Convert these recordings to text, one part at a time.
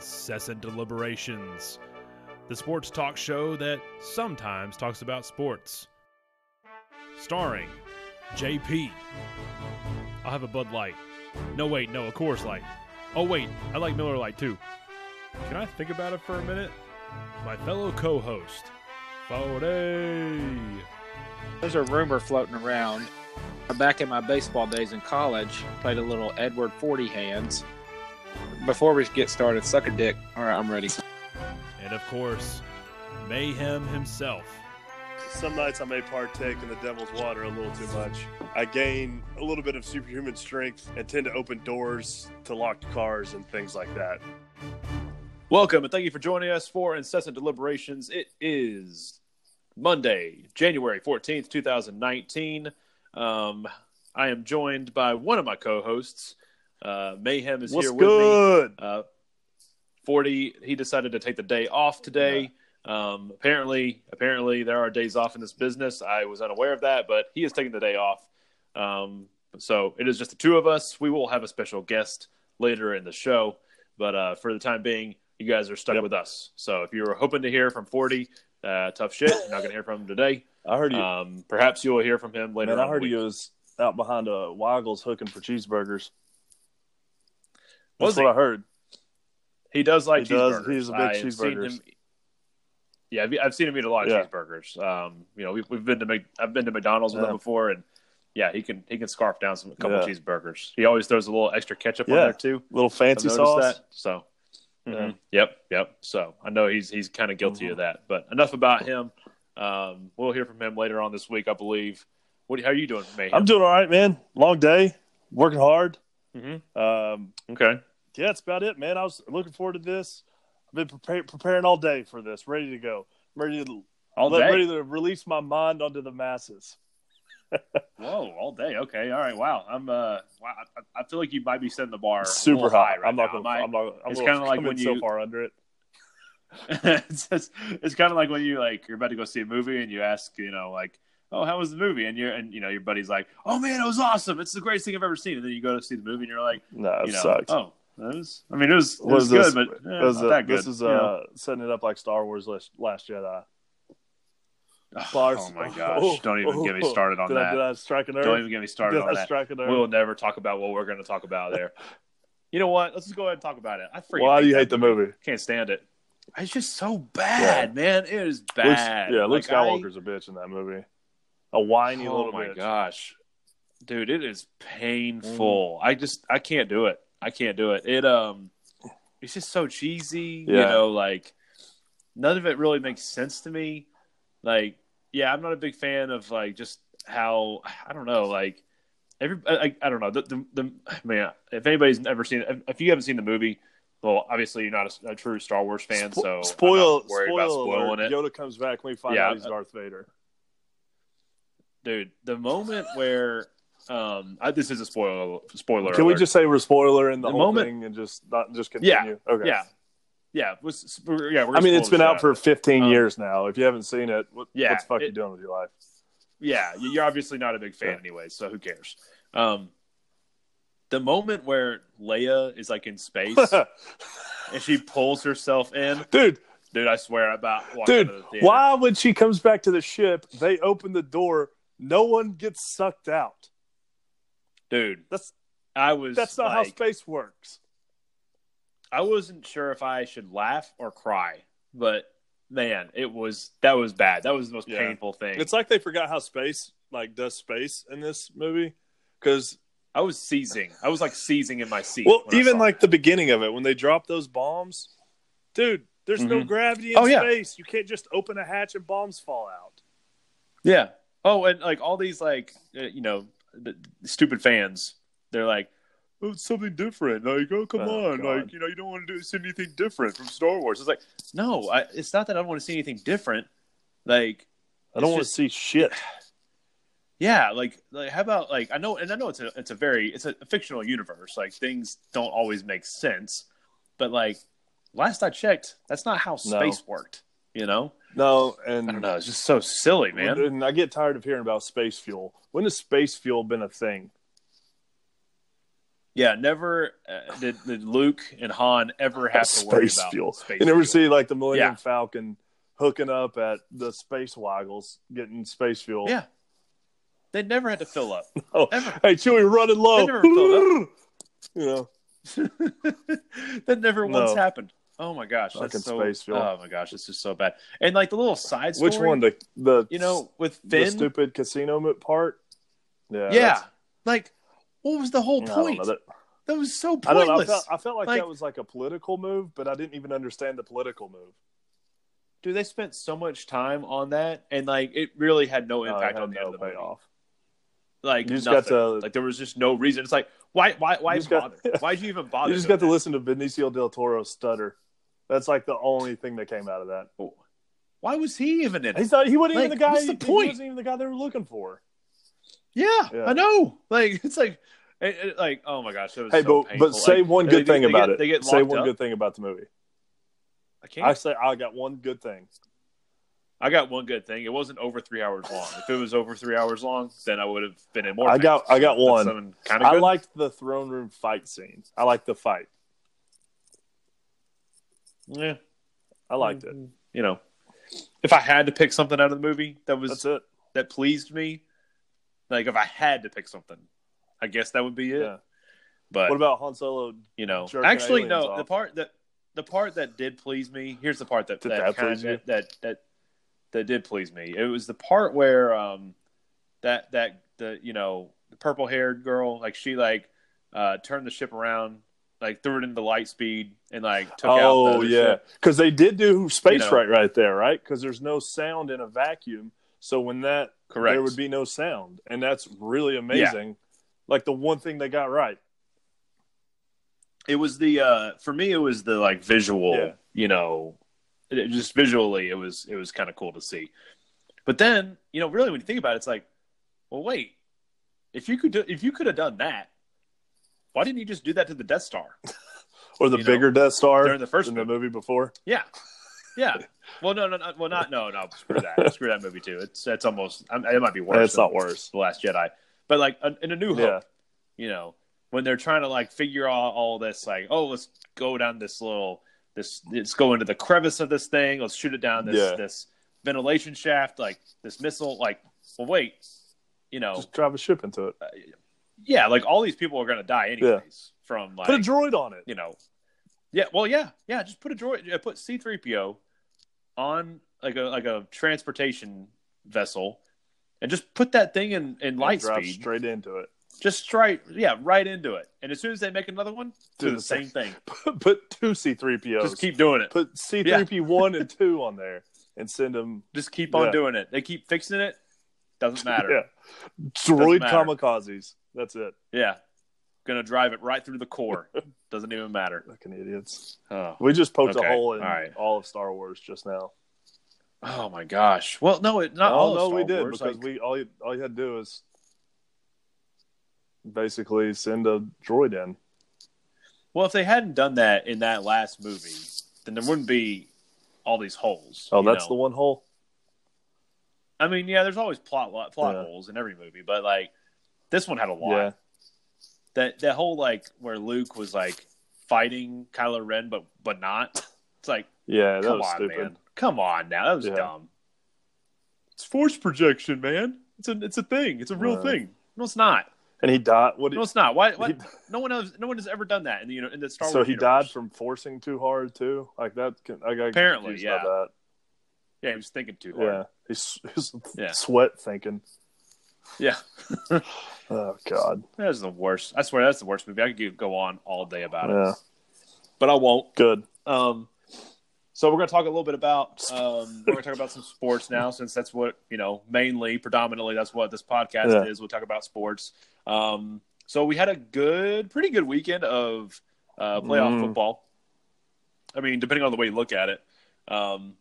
Incessant Deliberations, the sports talk show that sometimes talks about sports. Starring JP. I'll have a Bud Light. No, wait, no, a Coors Light. Oh, wait, I like Miller Light too. Can I think about it for a minute? My fellow co host, Fode. There's a rumor floating around. Back in my baseball days in college, played a little Edward Forty Hands. Before we get started, suck a dick. All right, I'm ready. And of course, Mayhem himself. Some nights I may partake in the devil's water a little too much. I gain a little bit of superhuman strength and tend to open doors to locked cars and things like that. Welcome and thank you for joining us for Incessant Deliberations. It is Monday, January 14th, 2019. Um, I am joined by one of my co hosts. Uh, Mayhem is What's here with good? me. Uh, 40, he decided to take the day off today. Um, apparently, apparently there are days off in this business. I was unaware of that, but he is taking the day off. Um, so it is just the two of us. We will have a special guest later in the show, but uh, for the time being, you guys are stuck Yep. with us. So if you were hoping to hear from 40, uh, tough shit, you're not going to hear from him today. I heard you. Um, perhaps you will hear from him later. man, I heard he was out behind a Weigel's hooking for cheeseburgers. That's what I heard. He does like He does. cheeseburgers. He's a big I've seen cheeseburgers. him- Yeah, I've, I've seen him eat a lot of Yeah. cheeseburgers. Um, you know, we've, we've been to Mc, I've been to McDonald's with him before, and yeah, he can he can scarf down some a couple Yeah. cheeseburgers. He always throws a little extra ketchup on there too. a Little fancy sauce. that. So, Yeah. mhm. yep, yep. So I know he's he's kind of guilty Mhm. of that. But enough about him. Um, we'll hear from him later on this week, I believe. What? How are you doing, Mayhem? I'm doing all right, man. Long day, working hard. Mhm. Um, okay. Yeah, that's about it, man. I was looking forward to this. I've been prepar- preparing all day for this, ready to go. I'm ready to All let- day. ready to release my mind onto the masses. Whoa, all day. Okay, all right. Wow, I'm. Uh, wow, I, I feel like you might be setting the bar Super high. high right I'm not now. gonna. I- I'm not. I'm it's kinda like come when in so far under it. it's just, it's kind of like when you like you're about to go see a movie and you ask you know like oh how was the movie and you're and you know your buddy's like oh man it was awesome it's the greatest thing I've ever seen and then you go to see the movie and you're like No, it you know sucked. oh was I mean it was it What was good this? but eh, was, that good This is uh, setting it up like Star Wars Last, Last Jedi. oh, Bars- my gosh. Oh, don't even get me oh, started on did I, that. did I strike a nerve? don't even get me started did on I that. a we'll never talk about what we're going to talk about there. You know what? Let's just go ahead and talk about it. I freaking Why do you hate the movie? can't stand it. It's just so bad man. It is bad. Luke, yeah, Luke Like, Skywalker's a bitch in that movie. A whiny oh little my bitch. gosh. Dude it is painful. I just i can't do it i can't do it it um it's just so cheesy you know like none of it really makes sense to me like yeah i'm not a big fan of like just how i don't know like every i, I don't know the, the the man if anybody's ever seen if, if you haven't seen the movie well obviously you're not a, a true star wars fan Spo- so spoil, spoil spoiling alert. it Yoda comes back when we find Yeah. out he's Darth Vader. dude the moment where um I, this is a spoiler spoiler Can we just say we're spoiler in the, The whole moment- thing and just not just continue? Yeah? Okay. Yeah, yeah. Was, yeah we're I mean, it's been out for 15 Um, years now. If you haven't seen it, what, Yeah, what the fuck it- you doing with your life? Yeah, you- you're obviously not a big fan Yeah. anyway, so who cares? Um, the moment where Leia is like in space and she pulls herself in, dude, dude, I swear about dude, out of the why when she comes back to the ship, they open the door, no one gets sucked out? Dude? That's I was that's not how space works. I wasn't sure if I should laugh or cry, but man, it was that was bad. That was the most Yeah. painful thing. It's like they forgot how space like does space in this movie because I was seizing. I was like seizing in my seat. well, even like it. the beginning of it when they drop those bombs, dude. There's no Mhm. gravity in Oh, yeah. space. You can't just open a hatch and bombs fall out. Yeah. Oh, and like all these like uh, you know the, stupid fans, they're like, oh, it's something different. Like, oh, come Oh, on, God. like you know, you don't want to do see anything different from Star Wars. It's like, no, I, it's not that I don't want to see anything different. Like, I don't want to see shit. yeah, like like how about like I know, and I know it's a it's a very it's a fictional universe. Like things don't always make sense, but like last I checked, that's not how No. space worked. You know, No, and I don't know. It's just so silly, man. And I get tired of hearing about space fuel. When has space fuel been a thing? Yeah, never uh, did, did Luke and Han ever have to worry space about fuel. space you never fuel. see like the Millennium Yeah. Falcon hooking up at the Space Waggles getting space fuel. Yeah, they never had to fill up. Oh, Ever. hey, Chewie, running low. They never filled you know, that never once No. happened. Oh my gosh, Fucking that's so. Oh my gosh, it's just so bad. And like the little side story. which one? The the You know, with the stupid casino part. Yeah, yeah, like what was the whole I point? know, that, that- was so I don't know. I pointless. felt, I felt like, Like- that was like a political move, but I didn't even understand the political move. Dude, they spent so much time on that, and like it really had no impact had on the no end of the movie. payoff. Like You just nothing. got to- like there was just no reason. It's like why why why just got- bother? Why'd you even bother? You just got to listen to Benicio del Toro stutter. That's like the only thing that came out of that. Why was he even in it? He's not. He wasn't even the guy. what's the he point? wasn't even the guy they were looking for. Yeah, Yeah. I know. Like it's like, it, it- like oh my gosh, Hey, so but painful. but say Like, one they- good thing they about get- it. They get say one up. good thing about the movie. I can't. I say I got one good thing. I got one good thing. It wasn't over three hours long. If it was over three hours long, then I would have been in more. I got- I got one. Kind of I liked the throne room fight scene. I liked the fight. Yeah, I liked it. you know, if I had to pick something out of the movie that was That's it. that pleased me, like if I had to pick something, I guess that would be it. Yeah. But What about Han Solo? you know, actually, no. off? The part that the part that did please me. Here's the part that Did that that kind please you? that, that that that did please me. It was the part where um that that the you know the purple haired girl like she like uh turned the ship around like threw it into light speed and like took out Oh yeah, because they did do space You know. right right there, right? Because there's no sound in a vacuum, so when that correct there would be no sound, and that's really amazing. Like the one thing they got right. it was the uh for me it was the like visual Yeah. you know it, just visually it was it was kind of cool to see but then you know really when you think about it it's like well wait if you could do, if you could have done that why didn't you just do that to the death star Or the You know, bigger Death Star during the first in the movie. before. yeah yeah well no no, no well not no no screw that screw that movie too it's it's almost it might be worse It's not worse. the last jedi but like in a new hope Yeah, you know, when they're trying to like figure out all this, like, oh, let's go down this little, this, let's go into the crevice of this thing, let's shoot it down this, Yeah. this ventilation shaft, like this missile, like, well, wait, you know, just drive a ship into it. Uh, yeah, like all these people are going to die anyways from like, Put a droid on it. you know, yeah, well, yeah, yeah, just put a droid, put C three PO on like a like a transportation vessel, and just put that thing in in light speed. straight into it. Just straight, yeah, right into it. And as soon as they make another one, do Do the same same- thing. Put two C three POs. Just keep doing it. put C three P one and two on there and send them. Just keep on Yeah. doing it. They keep fixing it. Doesn't matter. Yeah, droid kamikazes. That's it. yeah. Gonna drive it right through the core. Doesn't even matter. Fucking idiots. Oh. We just poked Okay, a hole in all right. all of Star Wars just now. Oh my gosh. Well, no, it not all. no, of we did Wars, because like- we all you, all you had to do is basically send a droid in. Well, if they hadn't done that in that last movie, then there wouldn't be all these holes. Oh, that's know? the one hole. I mean, yeah, there's always plot plot Yeah. holes in every movie, but like this one had a lot. Yeah, That that whole like where Luke was like fighting Kylo Ren, but but not. It's like yeah, that come was on, stupid. man. Come on now, that was Yeah. dumb. It's force projection, man. It's a it's a thing. It's a real Yeah. thing. No, it's not. And he died. What? No, it's not. Why? why he- no one else. No one has ever done that in the you know in the Star Wars. so Wars. he universe. died from forcing too hard too. Like that. Can, I got Apparently, yeah. about Yeah, he was thinking too hard. Yeah, he's, he's Yeah. sweat thinking. Yeah, Oh God. that's the worst. I swear that's the worst movie. I could go on all day about it, but I won't. Good. Um, so we're going to talk a little bit about um, we're going to talk about some sports now, since that's what you know mainly, predominantly, that's what this podcast Yeah. is. We'll talk about sports. Um, so we had a good, pretty good weekend of uh, playoff Mm. football. I mean, depending on the way you look at it. Um,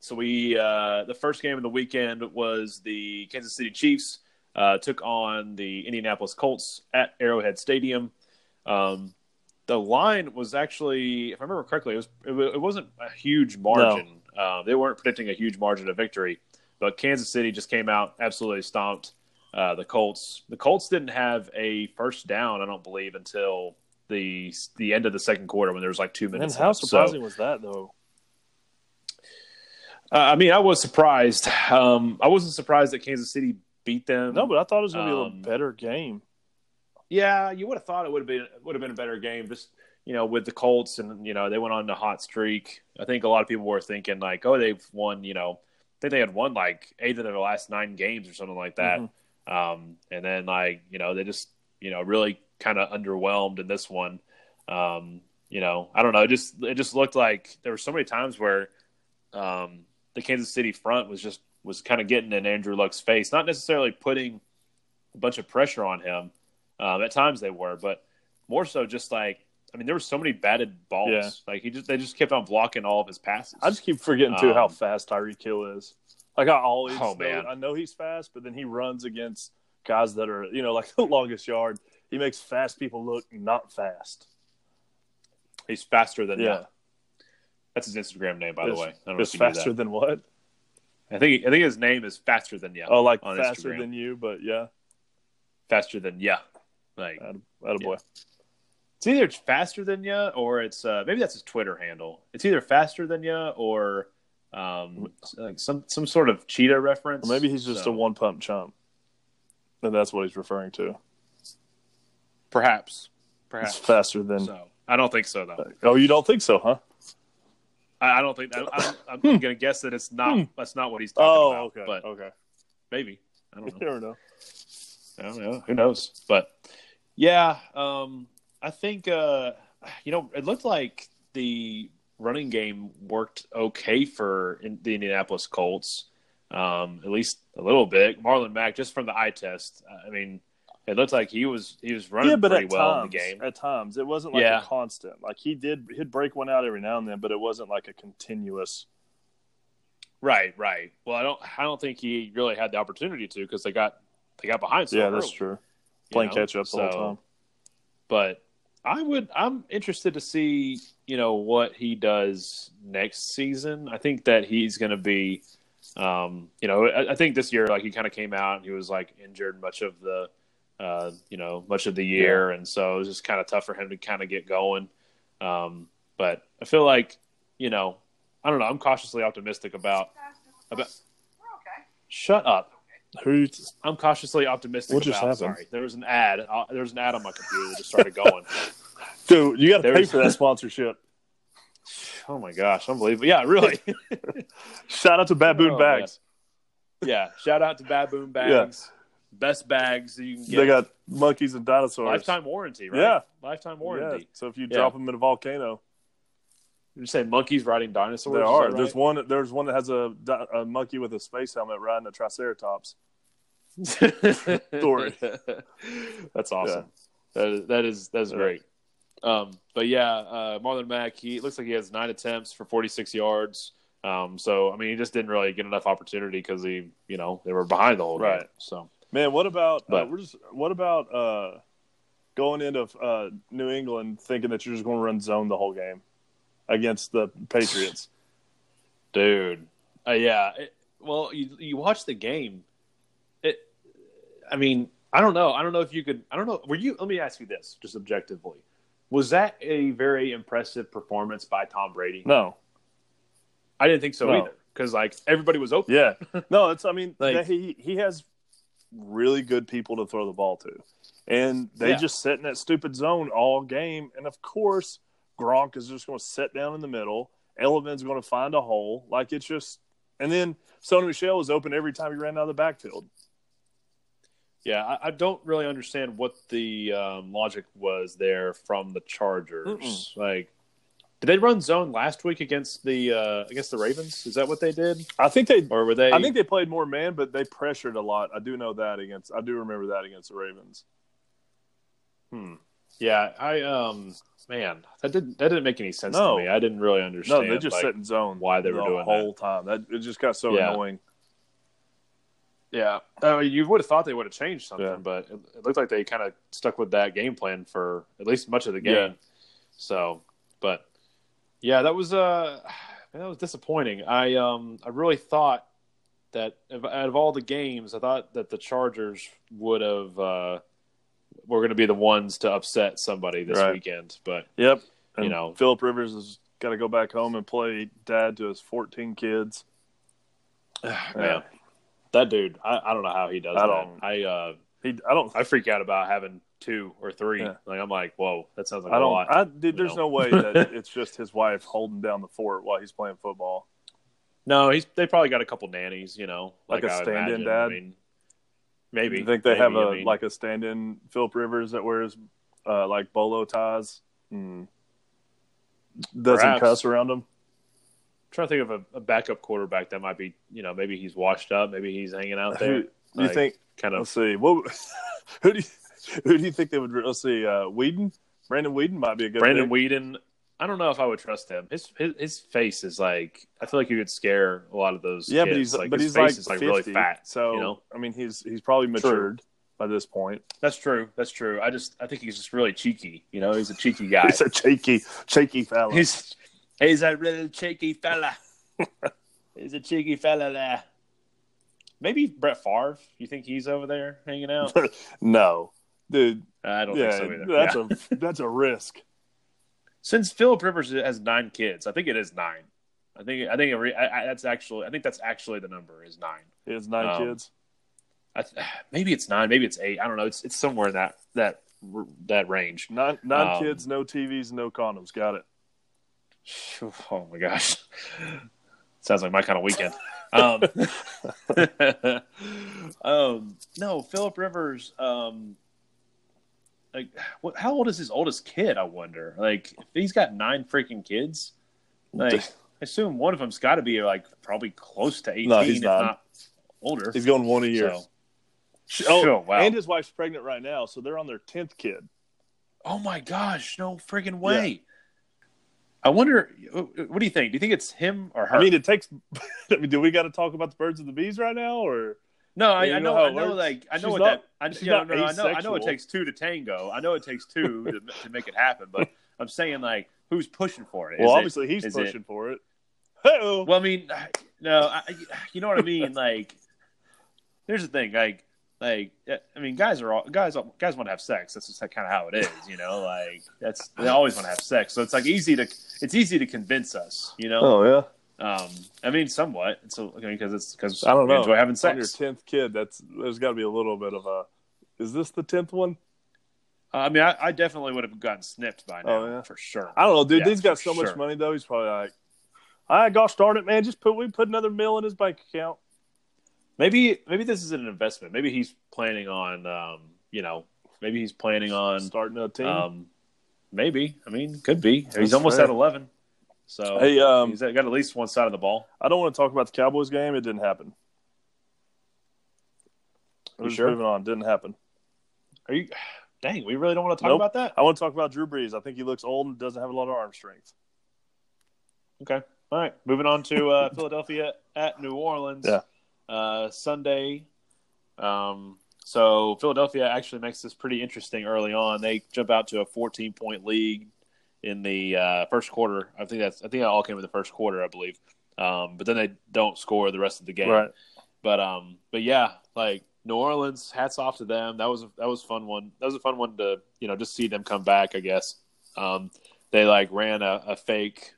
so we uh, the first game of the weekend was the Kansas City Chiefs uh, took on the Indianapolis Colts at Arrowhead Stadium. Um, the line was actually, if I remember correctly, it was it, it wasn't a huge margin. Uh, they weren't predicting a huge margin of victory, but Kansas City just came out absolutely stomped uh, the Colts. The Colts didn't have a first down, I don't believe, until the the end of the second quarter when there was like two And minutes. how left. So, surprising was that, though? Uh, I mean, I was surprised. Um, I wasn't surprised that Kansas City beat them. No, but I thought it was going to be a Um, little better game. Yeah, you would have thought it would have been would have been a better game. Just you know, with the Colts and you know they went on a hot streak. I think a lot of people were thinking like, oh, they've won. You know, I think they had won like eight of their last nine games or something like that. Um, and then like you know they just you know really kind of underwhelmed in this one. Um, you know, I don't know. It just it just looked like there were so many times where um, the Kansas City front was just was kind of getting in Andrew Luck's face, not necessarily putting a bunch of pressure on him. Um, at times they were, but more so just like I mean, there were so many batted balls. Yeah. Like he just they just kept on blocking all of his passes. I just keep forgetting too how Um, fast Tyreek Hill is. Like I always, Oh, know- man. I know he's fast, but then he runs against guys that are, you know, like the longest yard. He makes fast people look not fast. He's faster than Yeah, yeah. That's his Instagram name, by the way. I don't know it's if faster that. than what? I think I think his name is faster than yeah. Oh, like faster Instagram. than you, but yeah, faster than yeah. Like atta boy. it's either faster than you or it's uh, maybe that's his Twitter handle. It's either faster than you or um, like some some sort of cheetah reference. Or maybe he's just So, a one pump chump, and that's what he's referring to. perhaps It's perhaps faster than. So I don't think so though. Oh, you don't think so, huh? I, I don't think that. I'm, I'm going to guess that it's not. That's not what he's talking Oh, about. okay, But okay. maybe I don't You know. never know. I don't know. Who knows? But yeah, um, I think uh, you know it looked like the running game worked okay for in, the Indianapolis Colts, um, at least a little bit. Marlon Mack, just from the eye test, I mean, it looked like he was he was running Yeah, but pretty well times, in the game. at times it wasn't like Yeah. a constant. Like he did, he'd break one out every now and then, but it wasn't like a continuous. Right, right. Well, I don't I don't think he really had the opportunity to because they got they got behind. So yeah, that's true. Playing know? catch up the So- whole time. but I would I'm interested to see you know what he does next season. I think that he's going to be, um, you know, I, I think this year like he kind of came out and he was like injured much of the, uh, you know, much of the year, and so it was just kind of tough for him to kind of get going. Um, but I feel like you know I don't know I'm cautiously optimistic about about. Shut up. Who's I'm cautiously optimistic. What just about, happened? Sorry, there was an ad. Uh, there was an ad on my computer that just started going. dude? You got to pay for that sponsorship. oh my gosh, unbelievable! Yeah, really. Shout out to Baboon Oh, Bags. yeah, shout out to Baboon Bags. Best bags that you can get. They got monkeys and dinosaurs. lifetime warranty, right? Yeah. lifetime Yeah. warranty. So if you Yeah. drop them in a volcano, Did you say monkeys riding dinosaurs? There are. that There's one. There's one that has a, a monkey with a space helmet riding a triceratops. Story. That's awesome. That is that is that's Yeah. great. Um, but yeah, uh, Marlon Mack. He looks like he has nine attempts for 46 yards. Um, so I mean, he just didn't really get enough opportunity because he, you know, they were behind the whole game. So Man, what about uh, we're just what about uh, going into uh, New England thinking that you're just going to run zone the whole game against the Patriots? dude. Uh, yeah. It, well, you you watch the game. It. I mean, I don't know. I don't know if you could. I don't know. Were you? Let me ask you this, just objectively. Was that a very impressive performance by Tom Brady? No. I didn't think so No. either. Because like everybody was open. Yeah. No, it's I mean Like- he he has really good people to throw the ball to. And they Yeah. just sit in that stupid zone all game. And of course, Gronk is just going to sit down in the middle. Edelman's going to find a hole. Like it's just and then Sony Michel was open every time he ran out of the backfield. Yeah, I, I don't really understand what the um, logic was there from the Chargers. Like, did they run zone last week against the uh, against the Ravens? Is that what they did, I think they or were they? I think they played more man, but they pressured a lot. I do know that against I do remember that against the Ravens. Hmm. Yeah, I um man, that didn't that didn't make any sense No. to me. I didn't really understand. No, they just like, sit in zone why they were doing the doing whole time. That it just got so Yeah. annoying. Yeah, uh, you would have thought they would have changed something, Yeah. but it, it looked like they kind of stuck with that game plan for at least much of the game. Yeah. So, but yeah, that was uh, that was disappointing. I um, I really thought that if, out of all the games, I thought that the Chargers would have uh, were going to be the ones to upset somebody this Right. weekend. But Yep. You know. Philip Rivers has got to go back home and play dad to his 14 kids. man, that dude, I, I don't know how he does I that. don't- I uh, He, I don't. I freak out about having two or three. Yeah. Like I'm like, whoa, that sounds like I a don't. lot. I, dude, there's know. no way that it's just his wife holding down the fort while he's playing football. No, he's they probably got a couple nannies, you know, Like a I would stand-in dad? I mean, maybe You think they maybe. have a I mean, like a stand-in Philip Rivers that wears uh, like bolo ties? Hmm. Doesn't Perhaps. cuss around him. trying to think of a, a backup quarterback that might be, you know, maybe he's washed up, maybe he's hanging out Who there. do you think? kind of Let's see. What? Who do you? Who do you think they would? Let's see. Uh, Weeden. Brandon Weeden might be a good. One. Brandon pick. Weeden. I don't know if I would trust him. His his, his face is like I feel like he could scare a lot of those. Yeah, kids. but he's like but his he's face like is like 50, really fat. So you know? I mean, he's he's probably matured by this point. That's true. That's true. I just I think he's just really cheeky. You know, he's a cheeky guy. He's a cheeky, cheeky fella. He's he's a real cheeky fella. he's a cheeky fella there. Maybe Brett Favre. You think he's over there hanging out? no, dude. I don't Yeah, think so either. that's Yeah. a that's a risk. Since Philip Rivers has nine kids, I think it is nine. I think I think it re, I, I, that's actually I think that's actually the number is nine. He has nine Um, kids. I th- maybe it's nine, maybe it's eight. I don't know. It's it's somewhere in that that that range. Nine nine um, kids, no TVs, no condoms. Got it. Oh my gosh, sounds like my kind of weekend. Um, um, no, Philip Rivers. Um, like, what, how old is his oldest kid? I wonder. Like, if he's got nine freaking kids, like, I assume one of them's got to be like probably close to eighteen, No, he's if not. not older. He's going one a year. So, Oh, sure, wow. And his wife's pregnant right now, so they're on their tenth kid. Oh my gosh, no freaking way. I wonder, what do you think? Do you think it's him or her? I mean, it takes. I mean, do we got to talk about the birds and the bees right now, or no, I, I know I know, like, I know She's what not- that, I, yeah, no, I know, I know it takes two to tango. I know it takes two to, to make it happen, but I'm saying, like, who's pushing for it? Is well, it- obviously he's is it- pushing for it. Hey, well, I mean, no, I, you know what I mean? Like, here's the thing, like, like, I mean, guys are all guys. Guys want to have sex. That's just kind of how it is, you know. Like, that's they always want to have sex. So it's like easy to it's easy to convince us, you know. oh yeah. Um, I mean, somewhat. It's because I mean, 'cause it's because I don't know. enjoy having On your tenth kid, that's there's got to be a little bit of a. Is this the tenth one? Uh, I mean, I, I definitely would have gotten snipped by now Oh, yeah. for sure. I don't know, dude. Yeah, he's got so much money though. He's probably like, "All right, gosh darn it, man! Just put we put another mill in his bank account." Maybe maybe this is an investment. Maybe he's planning on, um, you know, maybe he's planning on, Starting a team. um, maybe. I mean, could be. That's he's almost fair. at eleven, so hey, um, he's got at least one side of the ball. I don't want to talk about the Cowboys game. It didn't happen. We're sure? moving on. Didn't happen. Are you? Dang, we really don't want to talk Nope. about that. I want to talk about Drew Brees. I think he looks old and doesn't have a lot of arm strength. Okay. All right. Moving on to uh, Philadelphia at New Orleans. Yeah. Uh, Sunday. Um, so Philadelphia actually makes this pretty interesting early on. They jump out to a 14 point lead in the uh, first quarter. I think that's I think that all came in the first quarter, I believe. Um, but then they don't score the rest of the game. Right. But um, but yeah, like New Orleans, hats off to them. That was a, that was a fun one. That was a fun one to you know just see them come back. I guess um, they like ran a, a fake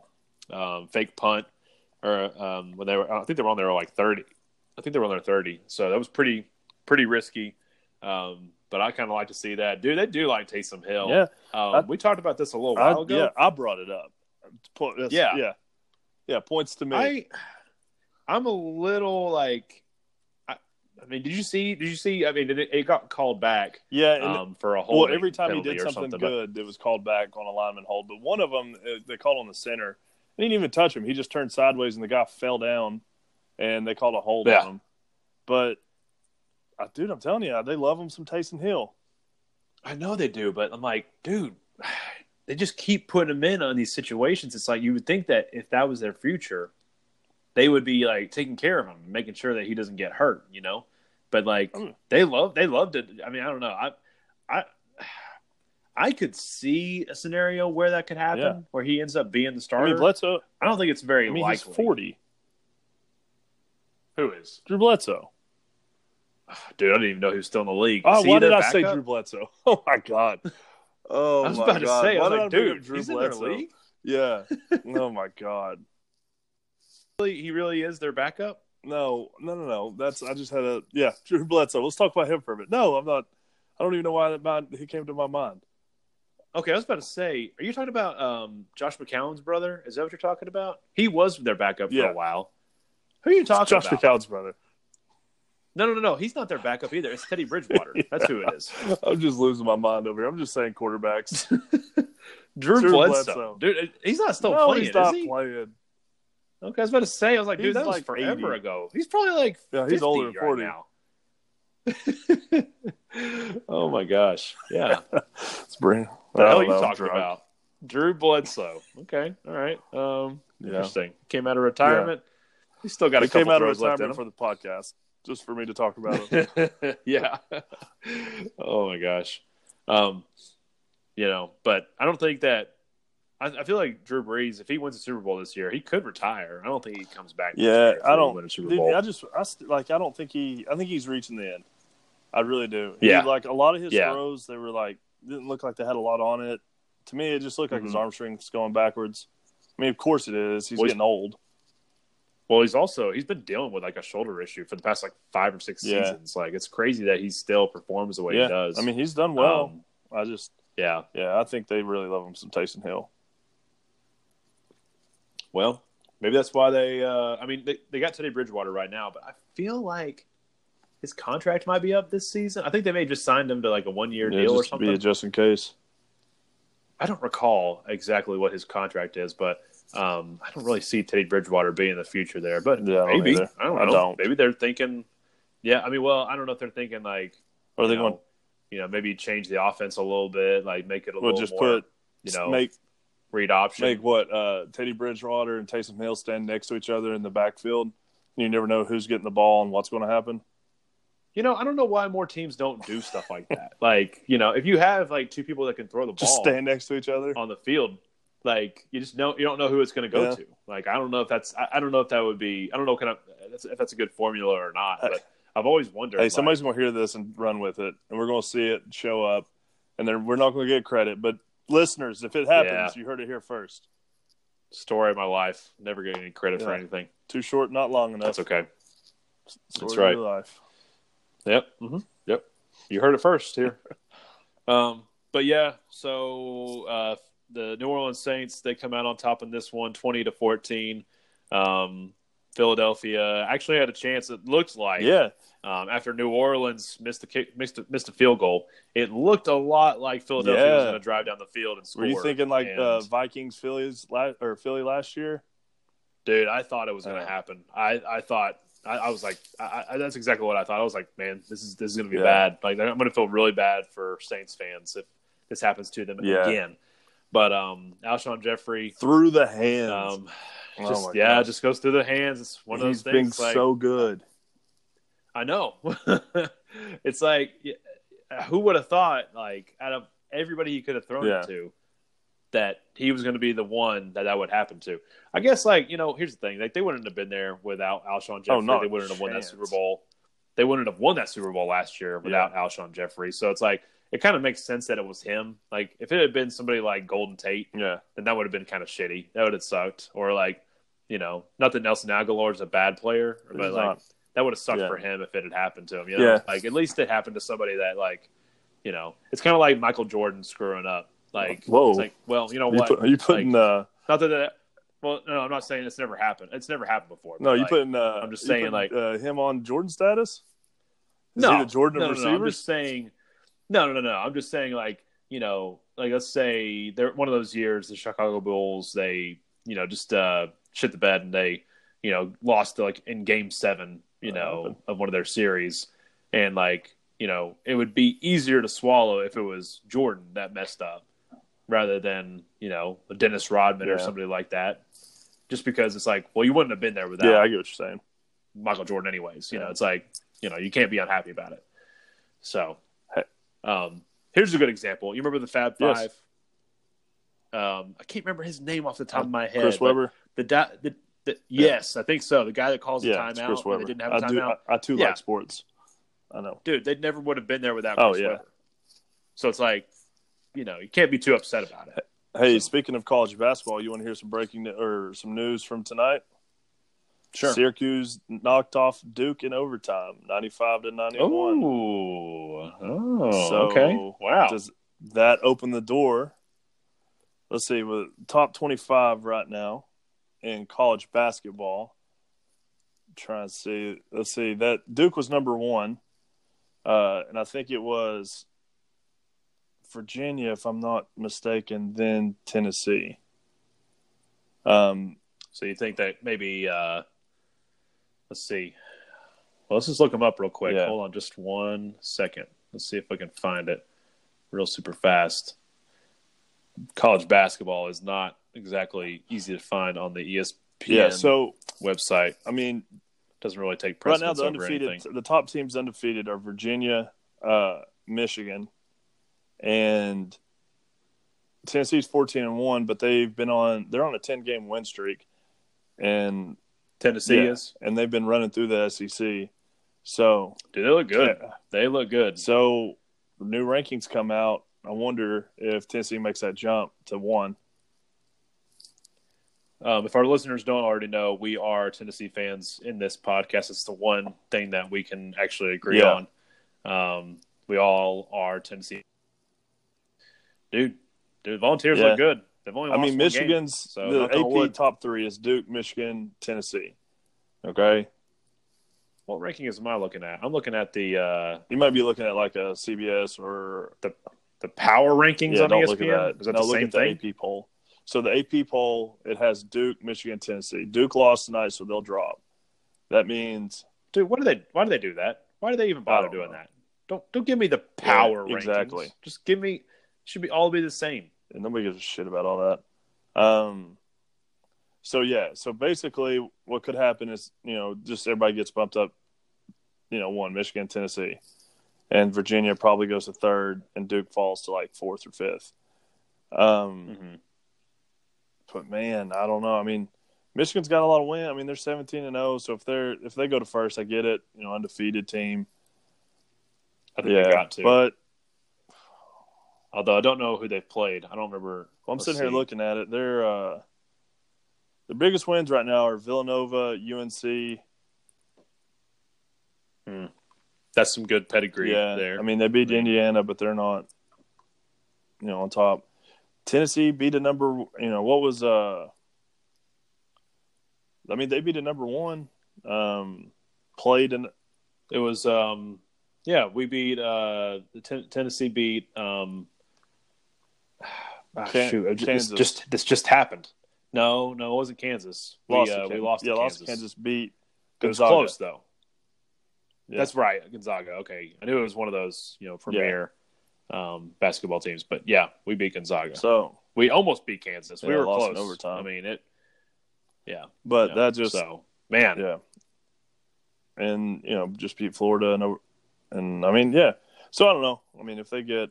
um, fake punt or um, when they were I think they were on there like thirty. I think they were on their thirty. So that was pretty pretty risky. Um, but I kind of like to see that, dude. They do like Taysom Hill. Yeah. Um, I- we talked about this a little I, while ago. yeah, I brought it up. Yeah. Yeah. Yeah. Points to me. I I'm a little like I, I mean, did you see? Did you see? I mean, it, it got called back yeah. And, um, for a whole. well, every time he did something, but- good, it was called back on a lineman hold. But one of them, uh, they called on the center. They didn't even touch him. He just turned sideways, and the guy fell down, and they called a hold Yeah. on him. But, dude, I'm telling you, they love him some Taysom Hill. I know they do, but I'm like, dude, they just keep putting him in on these situations. It's like you would think that if that was their future, they would be like taking care of him, making sure that he doesn't get hurt, you know. But like Mm. they love, they loved it. I mean, I don't know. I, I, I could see a scenario where that could happen, Yeah. where he ends up being the I starter. mean, Bledsoe. I don't think it's very I mean, likely. he's 40. Who is? Drew Bledsoe. Dude, I didn't even know he was still in the league. Oh, why did their I say backup? Drew Bledsoe? Oh my god. Oh I was my about to god. say, I was like, bring dude, Drew he's in their Bledsoe? league. Yeah. oh my god. Really- He really is their backup. No, no, no, no. That's I just had a yeah. Drew Bledsoe. Let's talk about him for a minute. No, I'm not. I don't even know why that mind, he came to my mind. Okay, I was about to say, are you talking about um, Josh McCown's brother? Is that what you're talking about? He was their backup for Yeah. a while. Who are you talking Josh about? Josh McCown's brother. No, no, no, no. He's not their backup either. It's Teddy Bridgewater. That's who it is. I'm just losing my mind over here. I'm just saying quarterbacks. Drew, Drew Bledsoe. Bledsoe. Dude, he's not still no, playing, he's not is he? playing. Okay, I was about to say, I was like, dude, He's that was like forever 80. ago. He's probably like Yeah, 50 he's older than right now. oh my gosh. Yeah. It's Brand. The hell are you talking drunk. about? Drew Bledsoe. Okay. All right. Um, Yeah. Interesting. Came out of retirement. He's still got a He came couple out of throws left in retirement for the podcast just for me to talk about him. him. yeah. oh my gosh. Um, you know, but I don't think that. I, I feel like Drew Brees, if he wins the Super Bowl this year, he could retire. I don't think he comes back. next Yeah, year I don't- win a Super Dude, Bowl. I just, I st- like, I don't think he, I think he's reaching the end. I really do. Yeah. He, like a lot of his Yeah. throws, they were like didn't look like they had a lot on it. To me, it just looked like his Mhm. arm strength's going backwards. I mean, of course it is. He's Well, he's- getting old. Well, he's also he's been dealing with like a shoulder issue for the past like five or six Yeah. seasons. Like it's crazy that he still performs the way yeah, he does. I mean, he's done well. Um, I just, yeah. yeah, I think they really love him some Taysom Hill. Well, maybe that's why they. Uh, I mean, they, they got Teddy Bridgewater right now, but I feel like his contract might be up this season. I think they may just signed him to like a one year Yeah, deal or just to be something. just in case. I don't recall exactly what his contract is, but um, I don't really see Teddy Bridgewater being in the future there. But Yeah, maybe either. I don't I don't. Maybe they're thinking. Yeah, I mean, well, I don't know if they're thinking like. Or are they you going you know, maybe change the offense a little bit, like make it a well, little just more, put you know, make read option. make what uh, Teddy Bridgewater and Taysom Hill stand next to each other in the backfield. You never know who's getting the ball and what's going to happen. You know, I don't know why more teams don't do stuff like that. like, you know, if you have like two people that can throw the Just ball stand next to each other. on the field, like you just know you don't know who it's going to go Yeah. to. Like, I don't know if that's I, I don't know if that would be I don't know kind of if that's a good formula or not. But I've always wondered. Hey, like, somebody's going to hear this and run with it, and we're going to see it show up, and then we're not going to get credit. But listeners, if it happens, Yeah. you heard it here first. story of my life, never getting any credit for anything. Too short, not long enough. That's okay. Story that's of right. your life. Yep. hmm Yep. You heard it first here. um, but yeah, so uh, the New Orleans Saints they come out on top in this one, twenty to fourteen. Um, Philadelphia actually had a chance. It looked like Yeah, um, after New Orleans missed the kick, missed a, missed a field goal. It looked a lot like Philadelphia was going to drive down the field and score. were you thinking like And, uh, Vikings, Phillies, la- or Philly last year? dude? I thought it was going to Yeah. happen. I I thought. I, I was like, I, I, that's exactly what I thought. I was like, man, this is this is going to be Yeah. bad. Like, I'm going to feel really bad for Saints fans if this happens to them Yeah. again. But um, Alshon Jeffery, Through the hands. um, Oh just my yeah, just goes through the hands. It's one of those He's been things. Like, so good. I know. it's like, who would have thought, like, out of everybody he could have thrown Yeah. it to, that he was going to be the one that that would happen to? I guess, like, you know, here's the thing: like, they wouldn't have been there without Alshon Jeffery. Oh, not they wouldn't have won that. Super Bowl. They wouldn't have won that Super Bowl last year without Alshon Jeffery. So it's like it kind of makes sense that it was him. Like, if it had been somebody like Golden Tate, Yeah, then that would have been kind of shitty. That would have sucked. Or like, you know, not that Nelson Agholor is a bad player, but He's like not. that would have sucked Yeah. for him if it had happened to him. You know, Yeah. like at least it happened to somebody that like, you know, it's kind of like Michael Jordan screwing up. Like, Whoa. it's like, well, you know Are you, what? put, are you putting uh, not that that. Well, no, I'm not saying it's never happened. It's never happened before. no, you like, putting uh, I'm just saying, putting, like- uh, him on Jordan status. Is no, he the Jordan no, no, no, I'm just saying. No, no, no, no. I'm just saying, like, you know, like let's say they're one of those years, the Chicago Bulls, they, you know, just uh, shit the bed and they, you know, lost like in Game Seven, you know, of one of their series, and like, you know, it would be easier to swallow if it was Jordan that messed up, rather than you know a Dennis Rodman or somebody like that. Just because it's like, well, you wouldn't have been there without yeah, I get what you're saying. Michael Jordan anyways. You know, it's like, you know, you can't be unhappy about it. So. Um here's a good example. You remember the Fab Yes. Five? Um I can't remember his name off the top of my head. Chris Webber. The, da- the th- yes, I think so. The guy that calls the it's timeout Chris Webber. they didn't have a I do. timeout. I, I too Yeah. like sports. I know. Dude, they never would have been there without Oh, Chris yeah. Webber. So it's like, you know, you can't be too upset about it. Hey, So- speaking of college basketball, you want to hear some breaking or some news from tonight? Sure. Syracuse knocked off Duke in overtime, ninety-five to ninety-one. Oh, oh, So, okay. Wow. Does that open the door? Let's see, with top twenty-five right now in college basketball. Trying to see. Let's see. That Duke was number one, uh, and I think it was Virginia, if I'm not mistaken, then Tennessee. Um, So you think that maybe? uh Let's see. Well, let's just look them up real quick. Yeah. Hold on, just one second. Let's see if I can find it real super fast. College basketball is not exactly easy to find on the ESPN yeah. So website. I mean, Doesn't really take right now precedence the undefeated, the top teams undefeated are Virginia, uh, Michigan, and Tennessee's fourteen and one, but they've been on they're on a ten game win streak, and Tennessee yeah, is. and they've been running through the SEC. So Dude, they look good. Yeah. They look good. so new rankings come out. I wonder if Tennessee makes that jump to one. Um, if our listeners don't already know, we are Tennessee fans in this podcast. It's the one thing that we can actually agree Yeah. on. Um, we all are Tennessee. Dude, dude, Volunteers Yeah. look good. They've only I mean, Michigan's so the AP wood. top three is Duke, Michigan, Tennessee. Okay, Game. What ranking is am I looking at? I'm looking at the uh, you might be looking at like a CBS or the the power rankings yeah. on Don't ESPN. look at that. Is that no, the same at the thing? AP poll. So the AP poll it has Duke, Michigan, Tennessee. Duke lost tonight, so they'll drop. That means Dude, what do they? Why do they do that? Why do they even bother doing know. that? Don't don't give me the power Yeah, rankings. exactly. Just give me. Should be all be the same. and nobody gives a shit about all that. Um, so yeah, so basically, what could happen is you know just everybody gets bumped up. You know, one Michigan, Tennessee, and Virginia probably goes to third, and Duke falls to like fourth or fifth. Um, hmm but man, I don't know. I mean, Michigan's got a lot of win. I mean, they're seventeen and zero. So if they're if they go to first, I get it. You know, undefeated team. I think yeah, they got to. but Although I don't know who they've played. I don't remember. Well, I'm Let's sitting here looking at it. They're uh, the biggest wins right now are Villanova, UNC. That's some good pedigree yeah, there. I mean they beat Indiana, but they're not, you know, on top. Tennessee beat a number. You know what was uh. I mean they beat a number one. Um, played in it was um, yeah, we beat uh, the Ten- Tennessee beat um, ah, Kan- shoot, it just, just this just happened. No, no, it wasn't Kansas. We lost. uh, to we lost. Yeah, to lost Kansas. to Kansas. Beat It was Gonzaga. close though. Yeah. That's right, Gonzaga. Okay, I knew it was one of those you know premier um, basketball teams, but yeah, we beat Gonzaga. So, we almost beat Kansas. we were lost close. in overtime. I mean it. Yeah, but yeah. that just so man. Yeah. And, you know, just beat Florida and over and I mean, yeah. So I don't know. I mean, if they get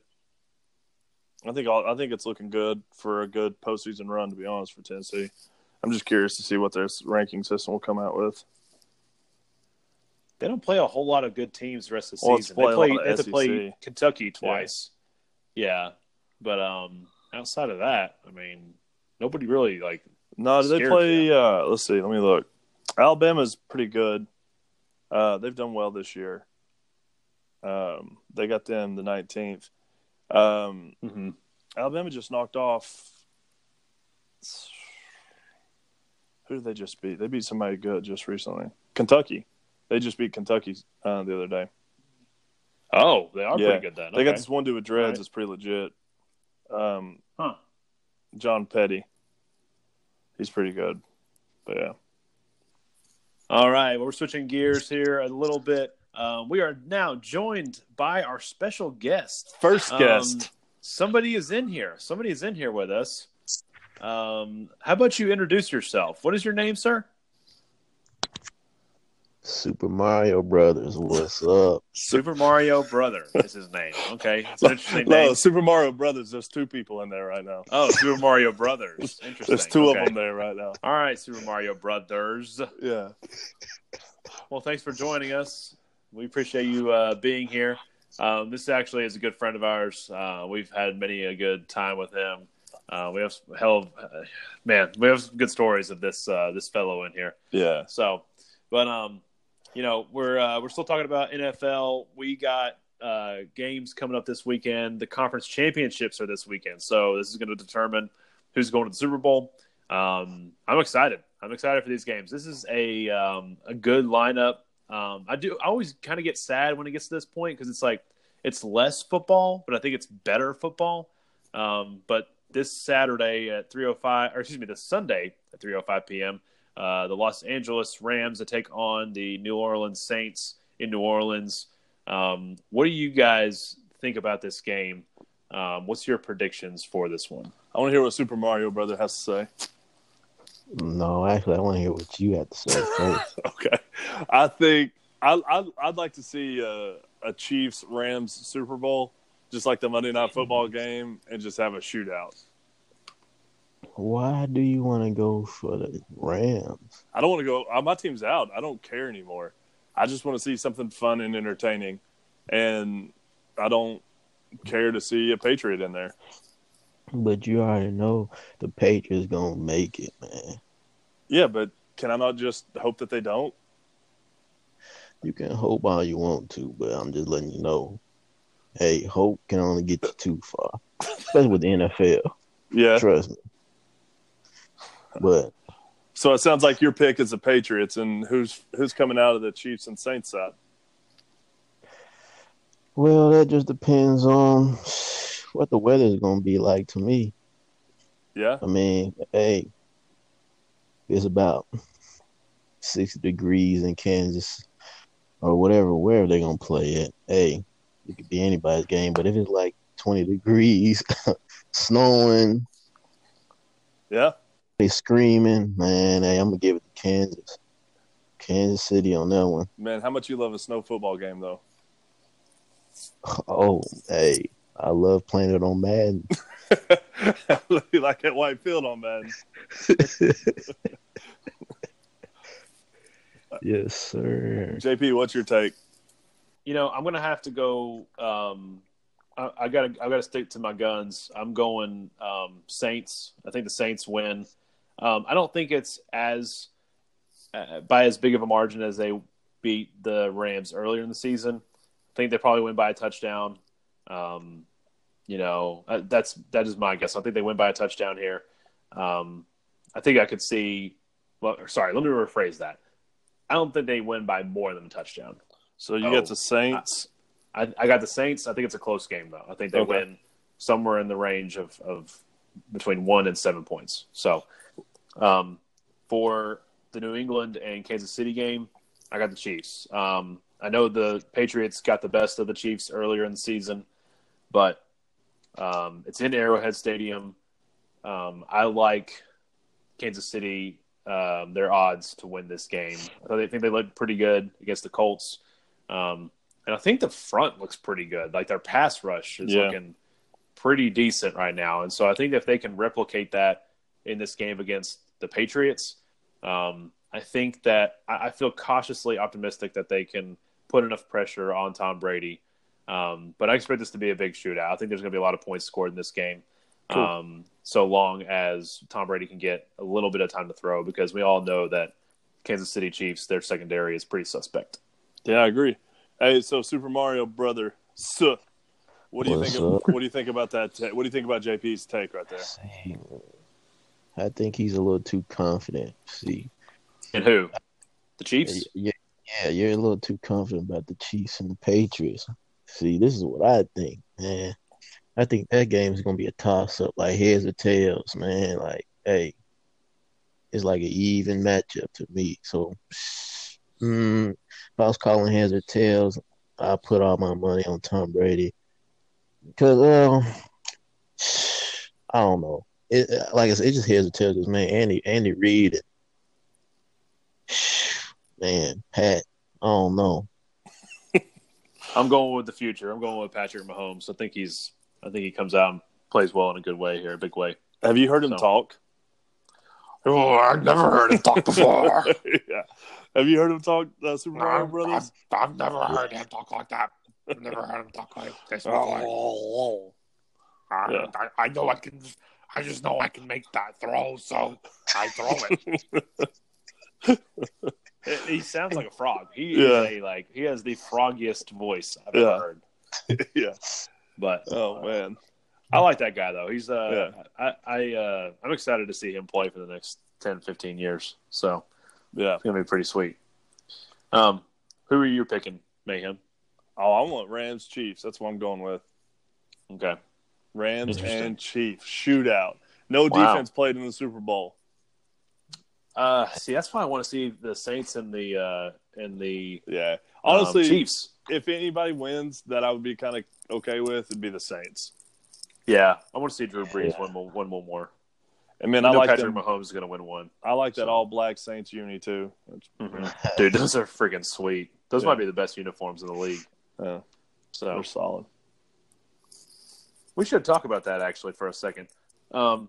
I think all, I think it's looking good for a good postseason run to be honest for Tennessee. I'm just curious to see what their ranking system will come out with. They don't play a whole lot of good teams the rest of the Well, season. play They play, they have to play Kentucky twice. Yeah. But um outside of that, I mean, nobody really like No, do they play uh let's see, let me look. Alabama's pretty good. Uh they've done well this year. Um they got them the 19th. Um Alabama just knocked off. Who did they just beat? They beat somebody good just recently. Kentucky. They just beat Kentucky uh, the other day. Oh, they are Yeah. pretty good then. They got this one dude with dreads. Right. That's pretty legit. Um, Huh. John Petty. He's pretty good. But yeah. All right, well, we're switching gears here a little bit. Um, we are now joined by our special guest. First Um, guest. Somebody is in here. Somebody is in here with us. Um, how about you introduce yourself? What is your name, sir? Super Mario Brothers, what's up? Super Mario Brother is his name. Okay, it's an interesting No, name. Super Mario Brothers. There's two people in there right now. Oh, Super Mario Brothers. Interesting. There's two Okay. of them there right now. All right, Super Mario Brothers. Yeah. Well, thanks for joining us. We appreciate you uh, being here. Um, this actually is a good friend of ours. Uh, we've had many a good time with him. Uh, we have some hell of, uh, man, we have some good stories of this uh, this fellow in here. Yeah. So, but um, you know, we're uh, we're still talking about NFL. We got uh, games coming up this weekend. The conference championships are this weekend, so this is going to determine who's going to the Super Bowl. Um, I'm excited. I'm excited for these games. This is a um, a good lineup. Um, I do. I always kind of get sad when it gets to this point because it's like it's less football, but I think it's better football. Um, but this Saturday at 3:05, or excuse me, this Sunday at 3:05 p.m. Uh, the Los Angeles Rams to take on the New Orleans Saints in New Orleans. Um, what do you guys think about this game? Um, what's your predictions for this one? I want to hear what Super Mario Brother has to say. No, actually, I want to hear what you have to say first. Okay. I think I, I, I'd like to see a, a Chiefs Rams Super Bowl, just like the Monday Night Football game, and just have a shootout. Why do you want to go for the Rams? I don't want to go. uh, My team's out. I don't care anymore. I just want to see something fun and entertaining, and I don't care to see a Patriot in there. But you already know the Patriots gonna make it, man. Yeah, but can I not just hope that they don't? You can hope all you want to, but I'm just letting you know. Hey, hope can only get you too far, especially with the NFL. Yeah. Trust me. But So it sounds like your pick is the Patriots, and who's who's coming out of the Chiefs and Saints side? well, that just depends on what the weather is gonna be like to me. Yeah. I mean, hey, it's about 60 degrees in Kansas or whatever, wherever they're going to play it. Hey, it could be anybody's game, but if it's like 20 degrees, snowing, Yeah. They screaming, man, hey, I'm going to give it to Kansas. Kansas City on that one. Man, how much you love a snow football game, though? Oh, hey, I love playing it on Madden. like at White Field on Madden. yes, sir. JP, what's your take? You know, I'm gonna have to go. Um, I, I gotta, I gotta stick to my guns. I'm going um, Saints. I think the Saints win. Um, I don't think it's as uh, by as big of a margin as they beat the Rams earlier in the season. I think they probably win by a touchdown. Um, you know, uh, that's that is my guess. I think they win by a touchdown here. Um, I think I could see. Well, sorry, let me rephrase that. I don't think they win by more than a touchdown. So you Oh. got the Saints. I, I got the Saints. I think it's a close game, though. I think they Okay. win somewhere in the range of, of between one and seven points. So, um, for the New England and Kansas City game, I got the Chiefs. Um, I know the Patriots got the best of the Chiefs earlier in the season, but um, it's in Arrowhead Stadium. Um, I like Kansas City, um, their odds to win this game. I they think they looked pretty good against the Colts. Um, and I think the front looks pretty good. Like their pass rush is Yeah. looking pretty decent right now. And so I think if they can replicate that in this game against the Patriots, um, I think that I, I feel cautiously optimistic that they can put enough pressure on Tom Brady. Um, but I expect this to be a big shootout. I think there's going to be a lot of points scored in this game. Cool. Um, so long as Tom Brady can get a little bit of time to throw, because we all know that Kansas City Chiefs, their secondary is pretty suspect. Yeah, I agree. Hey, so Super Mario brother, so what do you What's think? Of, what do you think about that? ta- what do you think about JP's take right there? I think he's a little too confident. See, And who? The Chiefs? yeah, yeah, you're a little too confident about the Chiefs and the Patriots. See, this is what I think, man. I think that game is gonna be a toss up, like heads or tails, man. Like, hey, it's like an even matchup to me. So, mm, if I was calling heads or tails, I put all my money on Tom Brady because, um, I don't know. It like I said, it just heads or tails. 'cause, man, Andy Andy Reid, man, Pat I don't know. I'm going with the future. I'm going with Patrick Mahomes. I think he's. I think he comes out and plays well in a good way here, a big way. Have you heard him So- talk? Oh, I've never heard him talk before. yeah. Have you heard him talk, uh, Super Mario Brothers? I've never heard him talk like that. I've never heard him talk like this before. Oh. I, Yeah. I, I know I can. I just know I can make that throw, so I throw it. He- He sounds like a frog. He Yeah. is a like he has the froggiest voice I've Yeah. ever heard. yeah. But Oh man. I like that guy though. He's uh Yeah. I I uh I'm excited to see him play for the next 10 15 years. So Yeah. it's going to be pretty sweet. Um who are you picking, Mayhem? Oh, I want Rams Chiefs. That's what I'm going with. Okay. Rams and Chiefs shootout. No Wow. defense played in the Super Bowl. Uh see that's why I want to see the Saints and the uh and the Yeah. um, Honestly, Chiefs. if anybody wins that I would be kind of okay with, it'd be the Saints. Yeah, I want to see Drew Brees win one, one more more. And man, I I, know like Patrick them. Mahomes is going to win one. I like that So- all black Saints uni too. Dude, those are freaking sweet. Those Yeah. might be the best uniforms in the league. Yeah, So they're solid. We should talk about that actually for a second. Um,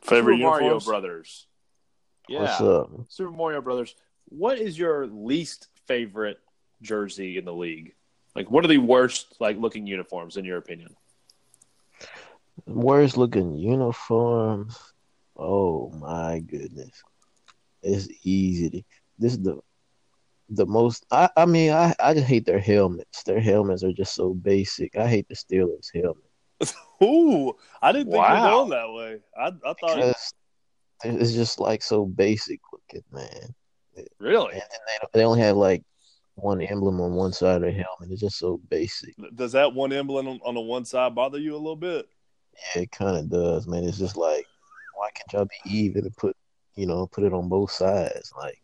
Favorite Super Mario uniforms? Brothers. Yeah? Super Mario Brothers. What is your least favorite jersey in the league? Like, what are the worst like looking uniforms in your opinion? Worst looking uniforms. Oh my goodness. It's easy to this is the the most I, I mean I, I just hate their helmets. Their helmets are just so basic. I hate the Steelers helmet. Ooh, I didn't think you Wow. were going that way. I, I thought Because it's just like so basic looking, man. Really? And they they only have like one emblem on one side of their helmet. It's just so basic. does that one emblem on, on the one side bother you a little bit? Yeah, it kind of does, man. It's just like, why can't y'all be even and put, you know, put it on both sides? Like,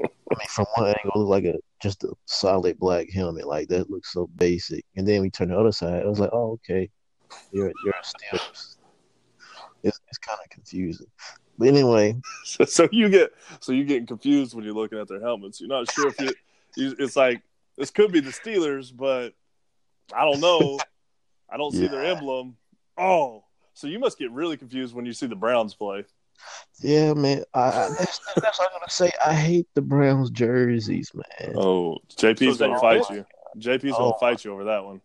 I mean, from one angle, it looked like a just a solid black helmet. Like that looks so basic. And then we turn the other side. I was like, oh, okay, you're you're a Steelers. It's it's kind of confusing. But anyway, So, so you get so you're getting confused when you're looking at their helmets. You're not sure if you, you it's like this could be the Steelers, but I don't know. I don't see their emblem. Oh, so you must get really confused when you see the Browns play. Yeah, man, I, I that's, that's what I'm gonna say. I hate the Browns jerseys, man. Oh, JP's So gonna fight you. JP's Oh. gonna fight you over that one.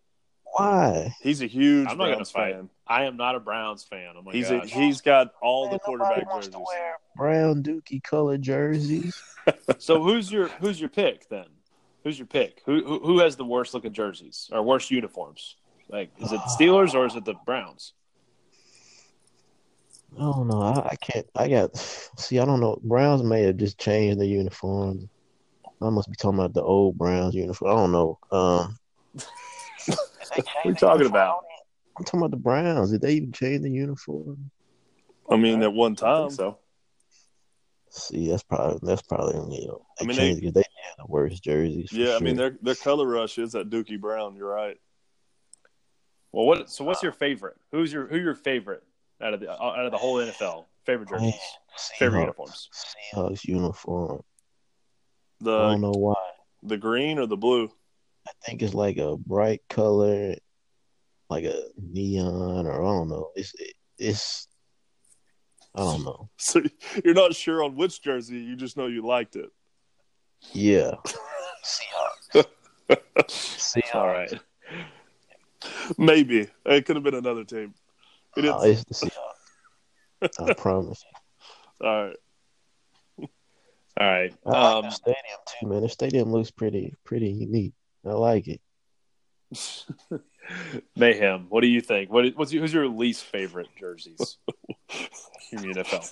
Why? He's a huge I'm not gonna Browns fight. fan. I am not a Browns fan. Oh my He's a, he's got all the Man, nobody quarterback wants jerseys. to wear brown dookie colored jerseys. so who's your who's your pick then? Who's your pick? Who who, who has the worst looking jerseys or worst uniforms? Like, is it Steelers or is it the Browns? I don't know. I, I can't. I got. See, I don't know. Browns may have just changed the uniform. I must be talking about the old Browns uniform. I don't know. Um, What are you talking about? I'm talking about the Browns. Did they even change the uniform? I mean, at one time, so. See, that's probably that's probably you know they I mean, changed because they, have the worst jerseys. for yeah. I mean, their their color rush is that Dookie Brown. You're right. Well, what? So what's your favorite? Who's your who your favorite out of the uh, out of the whole NFL? Favorite jerseys, favorite uniforms. Seahawks uniform. The I don't know why. the green or the blue. I think it's like a bright color, like a neon, or I don't know. It's it's I don't know. So you're not sure on which jersey. You just know you liked it. Yeah, Seahawks. Seahawks. All right. Maybe it could have been another team. It is. No, it's the Seahawks. I promise. All right. All right. I like Um, the stadium too, man. The stadium looks pretty pretty unique. I like it. Mayhem. What do you think? What is, what's your, who's your least favorite jerseys in the NFL?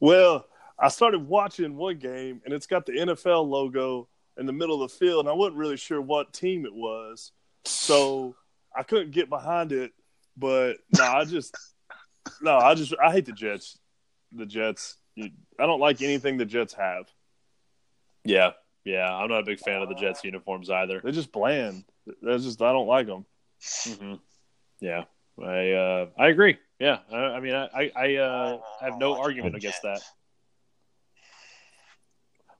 well, I started watching one game, and it's got the NFL logo in the middle of the field, and I wasn't really sure what team it was, so I couldn't get behind it. But no, I just no, I just I hate the Jets. The Jets. I don't like anything the Jets have. Yeah, yeah. I'm not a big fan of the Jets uniforms either. They're just bland. That's just I don't like them. hmm Yeah, I uh, I agree. Yeah, I, I mean, I I, I uh, have no argument against that.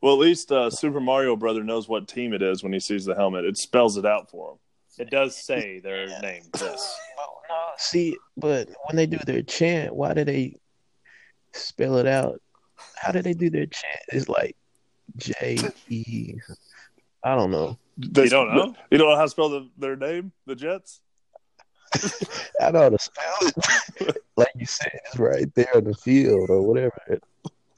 Well, at least uh, Super Mario Brother knows what team it is when he sees the helmet. It spells it out for him. It does say their name. Yes. Well, no, see, but when they do their chant, why do they spell it out? How do they do their chant? It's like J E. I don't know. They- don't know? You don't know how to spell the, their name, the Jets? I know how to spell it. like you said, it's right there in the field or whatever.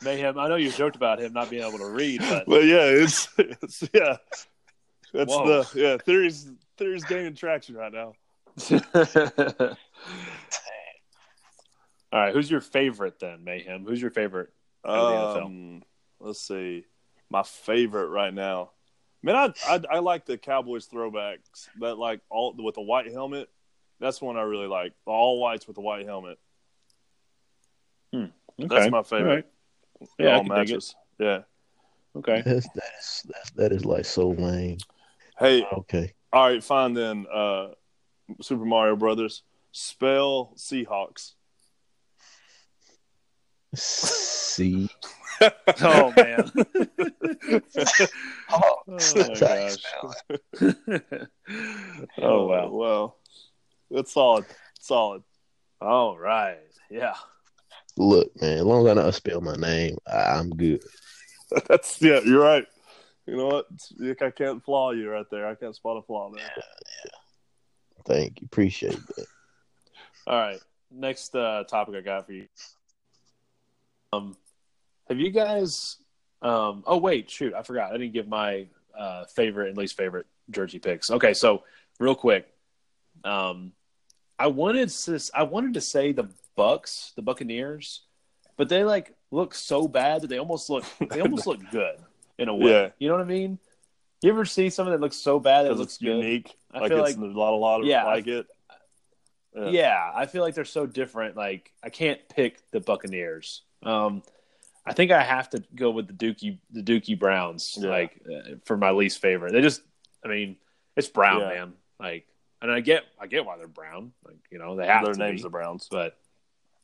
Mayhem. I know you joked about him not being able to read, but But yeah, it's, it's yeah. That's Whoa. the yeah theories theories gaining traction right now. All right, who's your favorite then, Mayhem? Who's your favorite? Out of the NFL. Um, let's see, my favorite right now. Man, I, I I like the Cowboys throwbacks that like all with the white helmet. That's one I really like. The all whites with the white helmet. That's my favorite. Yeah, I all can dig it. matches. Yeah. Okay. That's that is that's, that is like so lame. Hey, Okay, all right, fine then. Uh, Super Mario Brothers. Spell Seahawks. C. Oh man. Oh, Oh, my gosh. oh wow. Well, that's solid. Solid. All right. Yeah. Look, man, as long as I know how to spell my name, I, I'm good. That's yeah. You're right. You know what? It's- I can't flaw you right there. I can't spot a flaw there. Yeah, yeah. Thank you, appreciate that. All right. Next uh, topic I got for you. Um, have you guys? Um, oh wait, shoot, I forgot. I didn't give my uh, favorite and least favorite jersey picks. Okay, so real quick, um, I wanted to I wanted to say the Bucks, the Buccaneers, but they like look so bad that they almost look they almost look good in a way. Yeah. You know what I mean? You ever see something that looks so bad that it looks it's good? unique. I like feel it's like a lot, a lot of Yeah, like it. yeah. I feel like they're so different. Like I can't pick the Buccaneers. Um, I think I have to go with the Dookie, the Dookie Browns, Yeah. like uh, for my least favorite. They just, I mean, it's brown, Yeah. man. Like, and I get, I get why they're brown. Like, you know, they have Their name's be. the Browns. But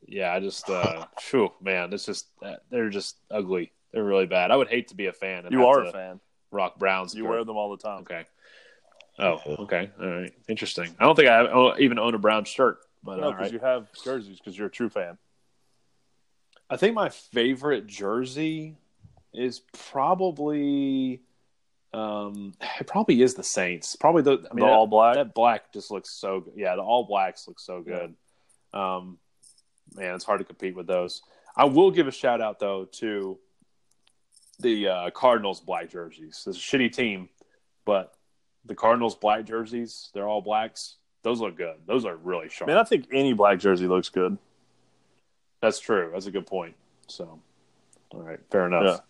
yeah, I just, uh, phew, man, it's just uh, they're just ugly. They're really bad. I would hate to be a fan. And you are a fan. Rock Browns. You wear them all the time. Okay. Oh, okay. All right. Interesting. I don't think I even own a brown shirt, but No, because right. you have jerseys because you're a true fan. I think my favorite jersey is probably um it probably is the Saints. Probably the I mean the that, all black. that black just looks so good. Yeah, the all blacks look so good. Um man, it's hard to compete with those. I will give a shout out though to the uh, Cardinals black jerseys. It's a shitty team, but the Cardinals black jerseys, they're all blacks. Those look good. Those are really sharp. Man, I think any black jersey looks good. That's true. That's a good point. So, all right, fair enough.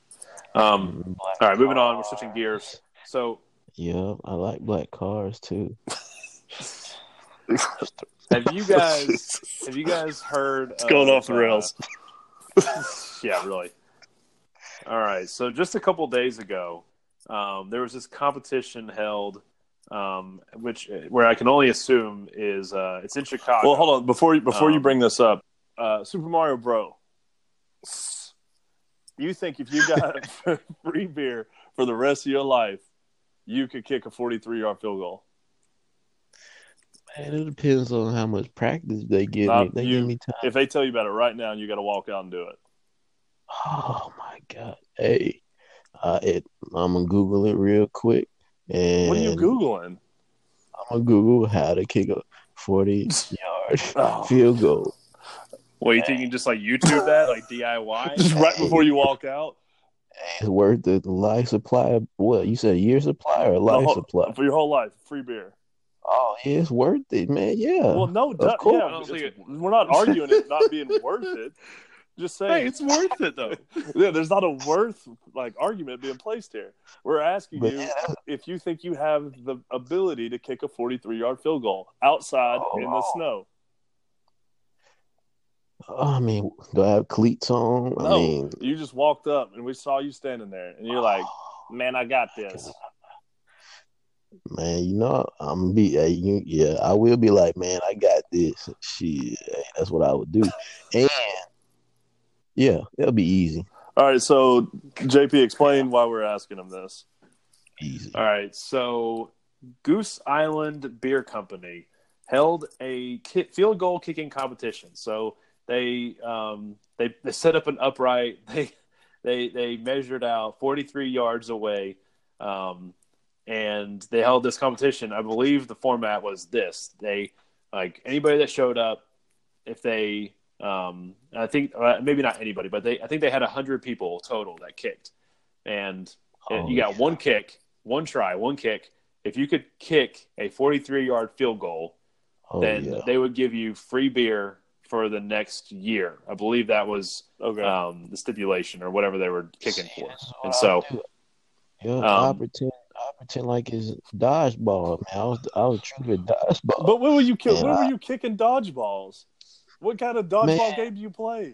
Um, all right, moving on. We're switching gears. So, Yeah, I like black cars too. have you guys have you guys heard? It's going of, off the rails. uh, yeah, really. All right. So, just a couple days ago, um, there was this competition held, um, which where I can only assume is uh, it's in Chicago. Well, hold on before you before you Um, bring this up. Uh, Super Mario Bro. You think if you got free beer for the rest of your life, you could kick a 43 yard field goal? Man, it depends on how much practice they give Nah, me. They you- give me time. If they tell you about it right now, you got to walk out and do it. Oh my god! Hey, uh, it. I'm gonna Google it real quick. And What are you googling? I'm gonna Google how to kick a 40 yard Oh. field goal. well, you think you can just like YouTube that, like DIY? Just right before you walk out It's worth the life supply. of- What you said? Year supply or The life whole- supply? for your whole life, free beer. Oh, yeah, it's worth it, man. Yeah. Well, no, duh, course. yeah, I don't think it's- we're not arguing it not being worth it. Just saying, hey, it's worth it though. yeah, there's not a worth like argument being placed here. We're asking But you yeah, if you think you have the ability to kick a 43 yard field goal outside oh, in the Oh. snow. I mean, do I have cleats on? I No, mean, you just walked up and we saw you standing there, and you're like, "Man, I got this." man, you know, I'm be, hey, you, yeah, I will be like, man, I got this. Shit, that's what I would do. And yeah, it'll be easy. All right, so JP, explain why we're asking him this. Easy. All right, so Goose Island Beer Company held a field goal kicking competition. So they um, they they set up an upright. They they they measured out 43 yards away, um, and they held this competition. I believe the format was this: they like anybody that showed up, if they um, I think uh, maybe not anybody, but they I think they had 100 people total that kicked, and Oh, you got yeah. one kick, one try, one kick. If you could kick a 43 yard field goal, Oh, then yeah. they would give you free beer for the next year. I believe that was Okay. um, the stipulation or whatever they were kicking See, for. this is what And so, do. Yeah, I um, pretend I pretend like it's dodgeball, man. I was I was true to dodgeball. But when were you ki- Man, when were you kicking dodgeballs? What kind of dodgeball Man. game do you play?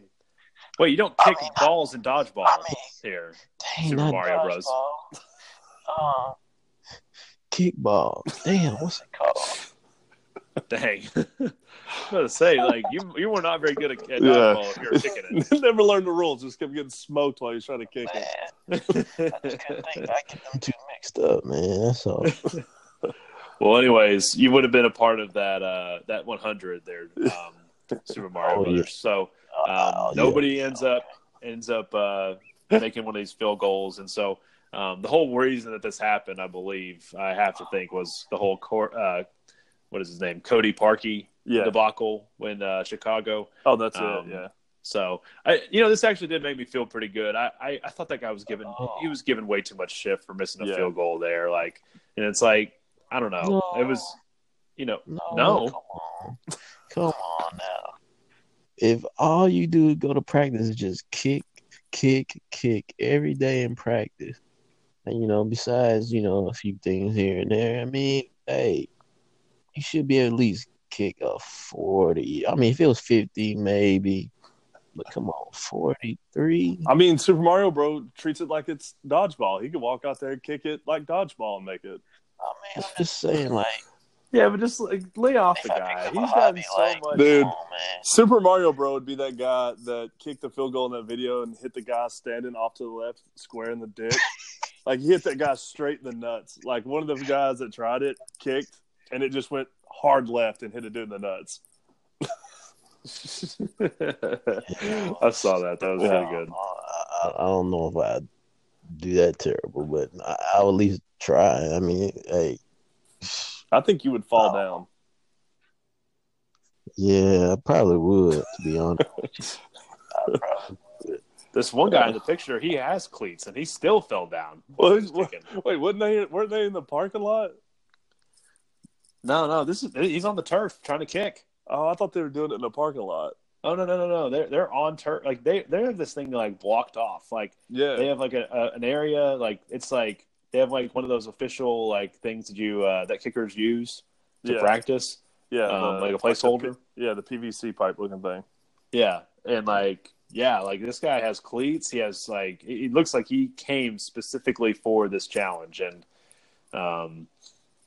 wait, you don't I kick mean, balls in dodgeball I mean, here. Dang, Super not Mario Bros. Uh, kickball. Damn, what's it called? Dang. I was going to say, like, you you were not very good at, at Yeah. dodgeball if you were kicking it. Never learned the rules. Just kept getting smoked while you're trying to kick Man, it. I just couldn't think. I get them two mixed up, man. That's all. well, anyways, you would have been a part of that uh, that 100 there, um, Super Mario Oh, yeah. Brothers. So um, Oh, yeah. nobody ends up ends up uh, making one of these field goals, and so um, the whole reason that this happened, I believe, I have to think, was the whole court. Uh, what is his name? Cody Parkey Yeah. debacle when uh, Chicago. Oh, that's Um, it. Yeah. So I, you know, this actually did make me feel pretty good. I, I, I thought that guy was given Oh. he was given way too much shit for missing a Yeah. field goal there. Like, and it's like I don't know. No. It was, you know, No, No. come on, come on now. If all you do is go to practice and just kick, kick, kick every day in practice, and you know, besides you know a few things here and there, I mean, hey, you should be at least kick a forty. I mean, if it was fifty, maybe, but come on, forty-three. I mean, Super Mario Bro treats it like it's dodgeball. He could walk out there, and kick it like dodgeball, and make it. I mean, I'm just saying, like, yeah, but just like lay off the if I guy. pick up He's a gotten hobby, so like, much. Dude. come on, man. Super Mario Bro would be that guy that kicked the field goal in that video and hit the guy standing off to the left, square in the dick. like he hit that guy straight in the nuts. Like one of the guys that tried it kicked, and it just went hard left and hit a dude in the nuts. I saw that. That was Yeah. really good. I, I- I don't know if I'd do that terrible, but I, I would at least try. I mean, hey, I think you would fall Oh. down. yeah, I probably would, to be honest. This one guy in the picture, he has cleats and he still fell down. Well, He's. Wait, weren't they weren't they in the parking lot? No, no, this is he's on the turf trying to kick. Oh, I thought they were doing it in the parking lot. Oh no no no no! They're they're on turf. Like they they have this thing like blocked off. Like Yeah, they have like a, a an area like it's like they have like one of those official like things that you uh, that kickers use to yeah, practice. yeah, um, the- like a placeholder? P- yeah, the PVC pipe looking thing. Yeah, and like yeah, like this guy has cleats. He has like it it looks like he came specifically for this challenge and um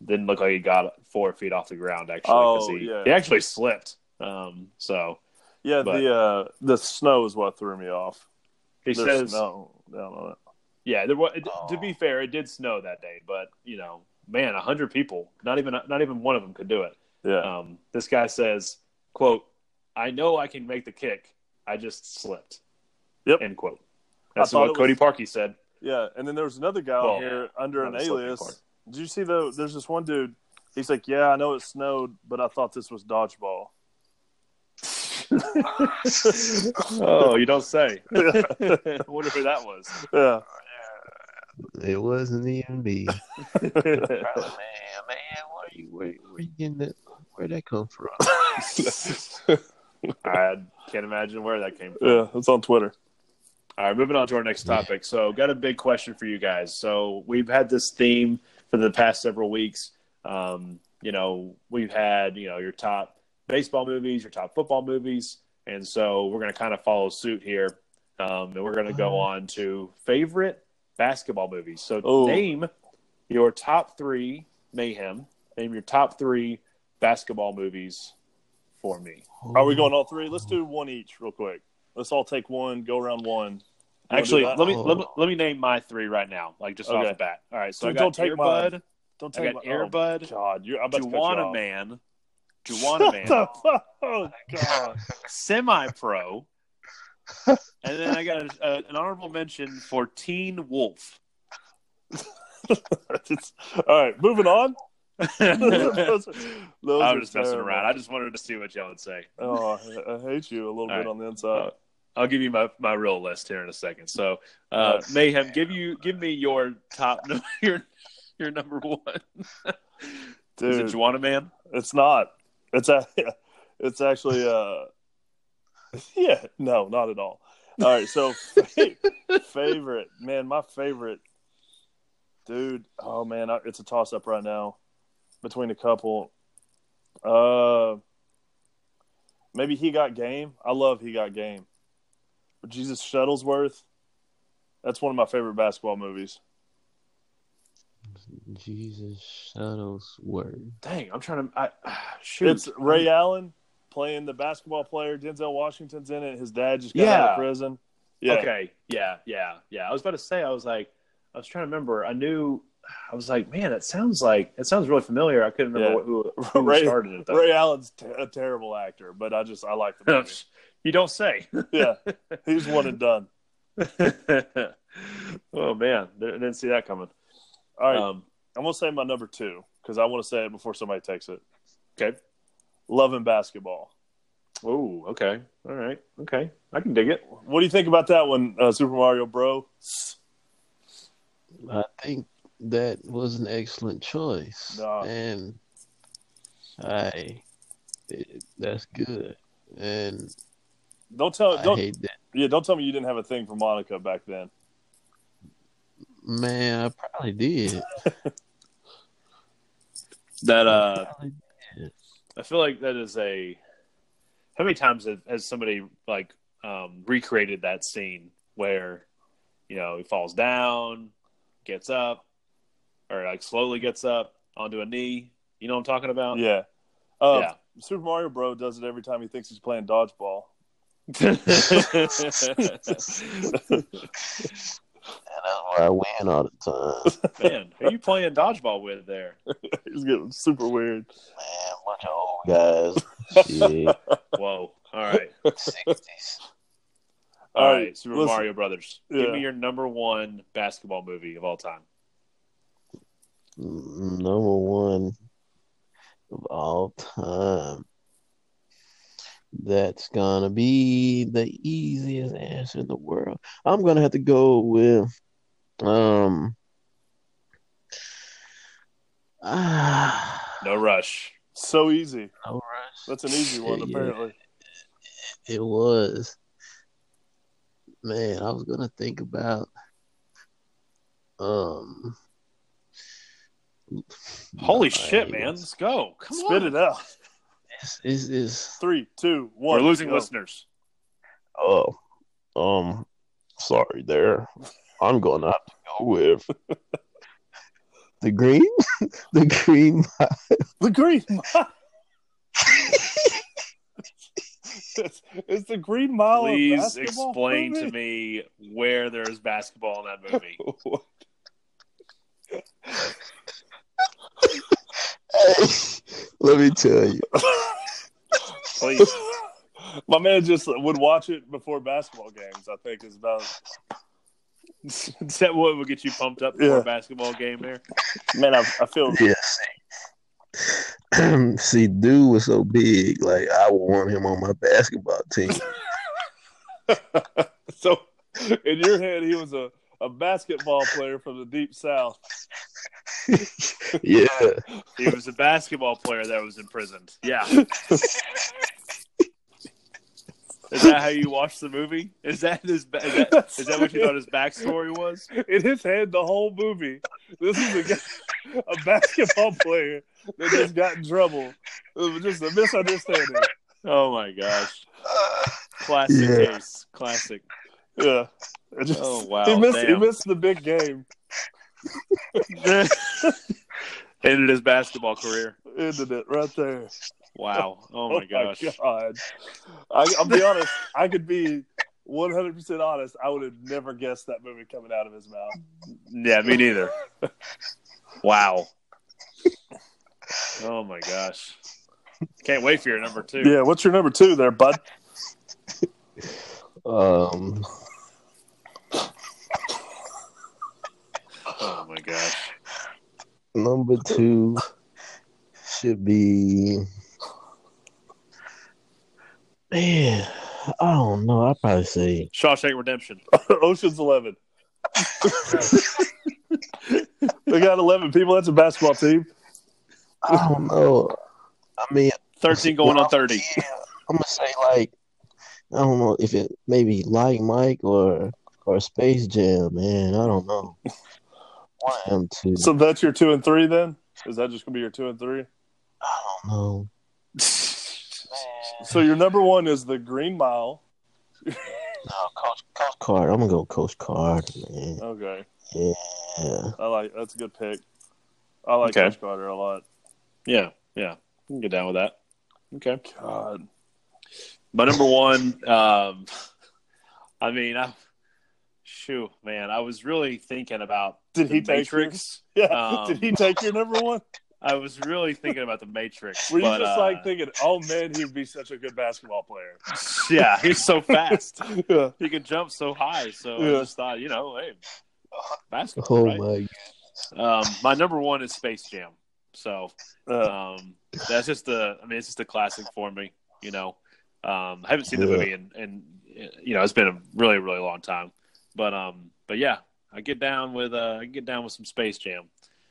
didn't look like he got four feet off the ground actually Oh, he yeah. he actually slipped. Um, so Yeah, But- the uh, the snow is what threw me off. he There's says on it. Yeah, there was. To Oh. be fair, it did snow that day, but you know, man, a hundred people, not even not even one of them could do it. Yeah, Um, this guy says, "quote I know I can make the kick. I just slipped." Yep. End quote. That's what was- Cody Parkey said. yeah. And then there was another guy Well, here under an not the slipping alias. Did you see the? There's this one dude. He's like, yeah, I know it snowed, but I thought this was dodgeball. oh, you don't say. I wonder who that was. Yeah, It wasn't even me. Probably, man, man, where you where, where you getting that? Where'd that come from? I can't imagine where that came from. yeah. It's on Twitter. All right, moving on to our next topic. So, got a big question for you guys. So, we've had this theme for the past several weeks. Um, you know, we've had you know your top baseball movies, your top football movies, and so we're going to kind of follow suit here, um, and we're going to go on to favorite basketball movies. So, Oh. name your top three mayhem. Name your top three basketball movies for me. Are we going all three? Let's do one each real quick. Let's all take one. Go around one. wanna Actually, let me, Oh. let me let me name my three right now, like just off the bat. All right, so Dude, I got don't take Air Bud, mine. Don't I take got my Air Bud, Oh, God, you're I'm about to cut you Juwanna off. Man, Juwanna Mann, oh God. Semi Pro, and then I got a, a, an honorable mention for Teen Wolf. All right, moving on. Those- those are just messing around. I just wanted to see what y'all would say. Oh, I- I hate you a little All bit right. on the inside. I'll give you my, my real list here in a second. So, uh. Mayhem, give you give me your top your your number one. Is it Dude, Juwanna Mann? it's not. It's a, it's actually uh yeah, no, not at all. All right, so favorite, man, my favorite dude. Oh man, I- it's a toss up right now between a couple. Uh maybe he got game. I love he got game. But Jesus Shuttlesworth. That's one of my favorite basketball movies. Jesus Shuttlesworth. Dang, I'm trying to. I, shoot, It's Ray Allen playing the basketball player. Denzel Washington's in it. His dad just got out of prison. Yeah. Okay, yeah, yeah, yeah. I was about to say. I was like, I was trying to remember. I knew. I was like, man, it sounds like it sounds really familiar. I couldn't remember Yeah. who, who Ray- started it though. Ray Allen's t- a terrible actor, but I just I like the movie. you don't say. yeah, he's one and done. oh man, didn't didn't see that coming. All right, Um, I'm gonna say my number two because I want to say it before somebody takes it. okay. Love and basketball. Oh, okay. All right. Okay. I can dig it. What do you think about that one, uh, Super Mario Bro? I think that was an excellent choice, Nah. and I it, that's good. And Don't tell I don't hate that yeah don't tell me you didn't have a thing for Monica back then. man. I probably did. That uh Probably I feel like that is a how many times has, has somebody like um recreated that scene where you know he falls down, gets up, or like slowly gets up onto a knee. You know what I'm talking about? Yeah. Uh, Yeah. Super Mario Bro does it every time he thinks he's playing dodgeball. and that's why I win all the time. Man, who you playing dodgeball with there? He's getting super weird. Man, bunch of old guys. Whoa. All right. sixties. All All right, right, Super listen. Mario Brothers. Give me your number one basketball movie of all time. Mm, number one of all time. That's gonna be the easiest answer in the world. I'm gonna have to go with um ah No rush. So easy. no rush. That's an easy one, Yeah, apparently. It was. Man, I was gonna think about um Holy shit, man. Let's go. Come Spit on. it out. It's, it's, it's Three, two, one. We're losing go. listeners. Oh, um, sorry there. I'm gonna have to go with the green, the green. The Green Mile. it's, it's the Green Mile. of Please basketball explain movie? to me where there's basketball in that movie. Let me tell you, Please. My man just would watch it before basketball games. I think is about. Is that what would get you pumped up for Yeah. a basketball game there? Man, I, I feel. yeah. See, see, dude was so big. Like I would want him on my basketball team. So, in your head, he was a, a basketball player from the deep south. yeah, He was a basketball player that was imprisoned. Yeah. Is that how you watched the movie? Is that his? Is that, is that what you thought his backstory was? In his head, the whole movie. This is a, guy, a basketball player that just got in trouble. It was just a misunderstanding. Oh my gosh! Classic Yeah. case. Classic. Yeah. Just- Oh, wow, He missed, he missed the big game. Ended his basketball career. Ended it right there. Wow. Oh my gosh. God. I, I'll be honest. I could be 100% honest, I would have never guessed that movie coming out of his mouth. Yeah, me neither. wow. Oh my gosh. Can't wait for your number two. Yeah, what's your number two there, bud? Um, Oh my gosh. number two should be. Man, I don't know. I'd probably say Shawshank Redemption. Ocean's Eleven. they got 11 people. That's a basketball team. I don't know. I mean, 13 going on 30. Yeah, I'm gonna say like I don't know if it maybe like Mike or or Space Jam, man. I don't know. One of them two. So that's your two and three then? Is that just going to be your two and three? I don't know. So your number one is the Green Mile. No, Coach Coach Card. I'm gonna go Coach Card, man. Okay. Yeah. I like that's a good pick. I like Okay. Coach Carter a lot. Yeah, yeah. I can get down with that. Okay. God. My number one, um, I mean, I, shoot, man, I was really thinking about Did the he take Matrix. Yeah. Um, Did he take your number one? I was really thinking about the Matrix. Were you but, just uh, like thinking, oh man, he'd be such a good basketball player? yeah, he's so fast. yeah. he can jump so high. So Yeah. I just thought, you know, hey, basketball, Oh right? my. Um, my number one is Space Jam. So um, that's just the. I mean, it's just a classic for me. You know, um, I haven't seen the Yeah. movie and in, you know, it's been a really, really long time. But um, but yeah, I get down with uh, I get down with some Space Jam.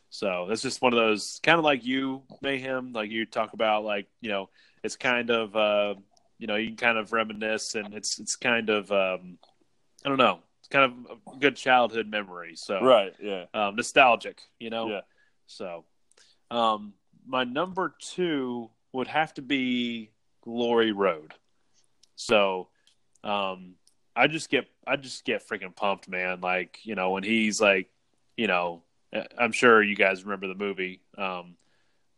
So that's just one of those kind of like you mayhem, like you talk about, like you know, it's kind of uh, you know, you can kind of reminisce, and it's it's kind of um, I don't know, it's kind of a good childhood memory. So right. Yeah. um, nostalgic, you know. Yeah. So, um, my number two would have to be Glory Road. So, um, I just get I just get freaking pumped, man. Like you know when he's like, you know, I'm sure you guys remember the movie, um,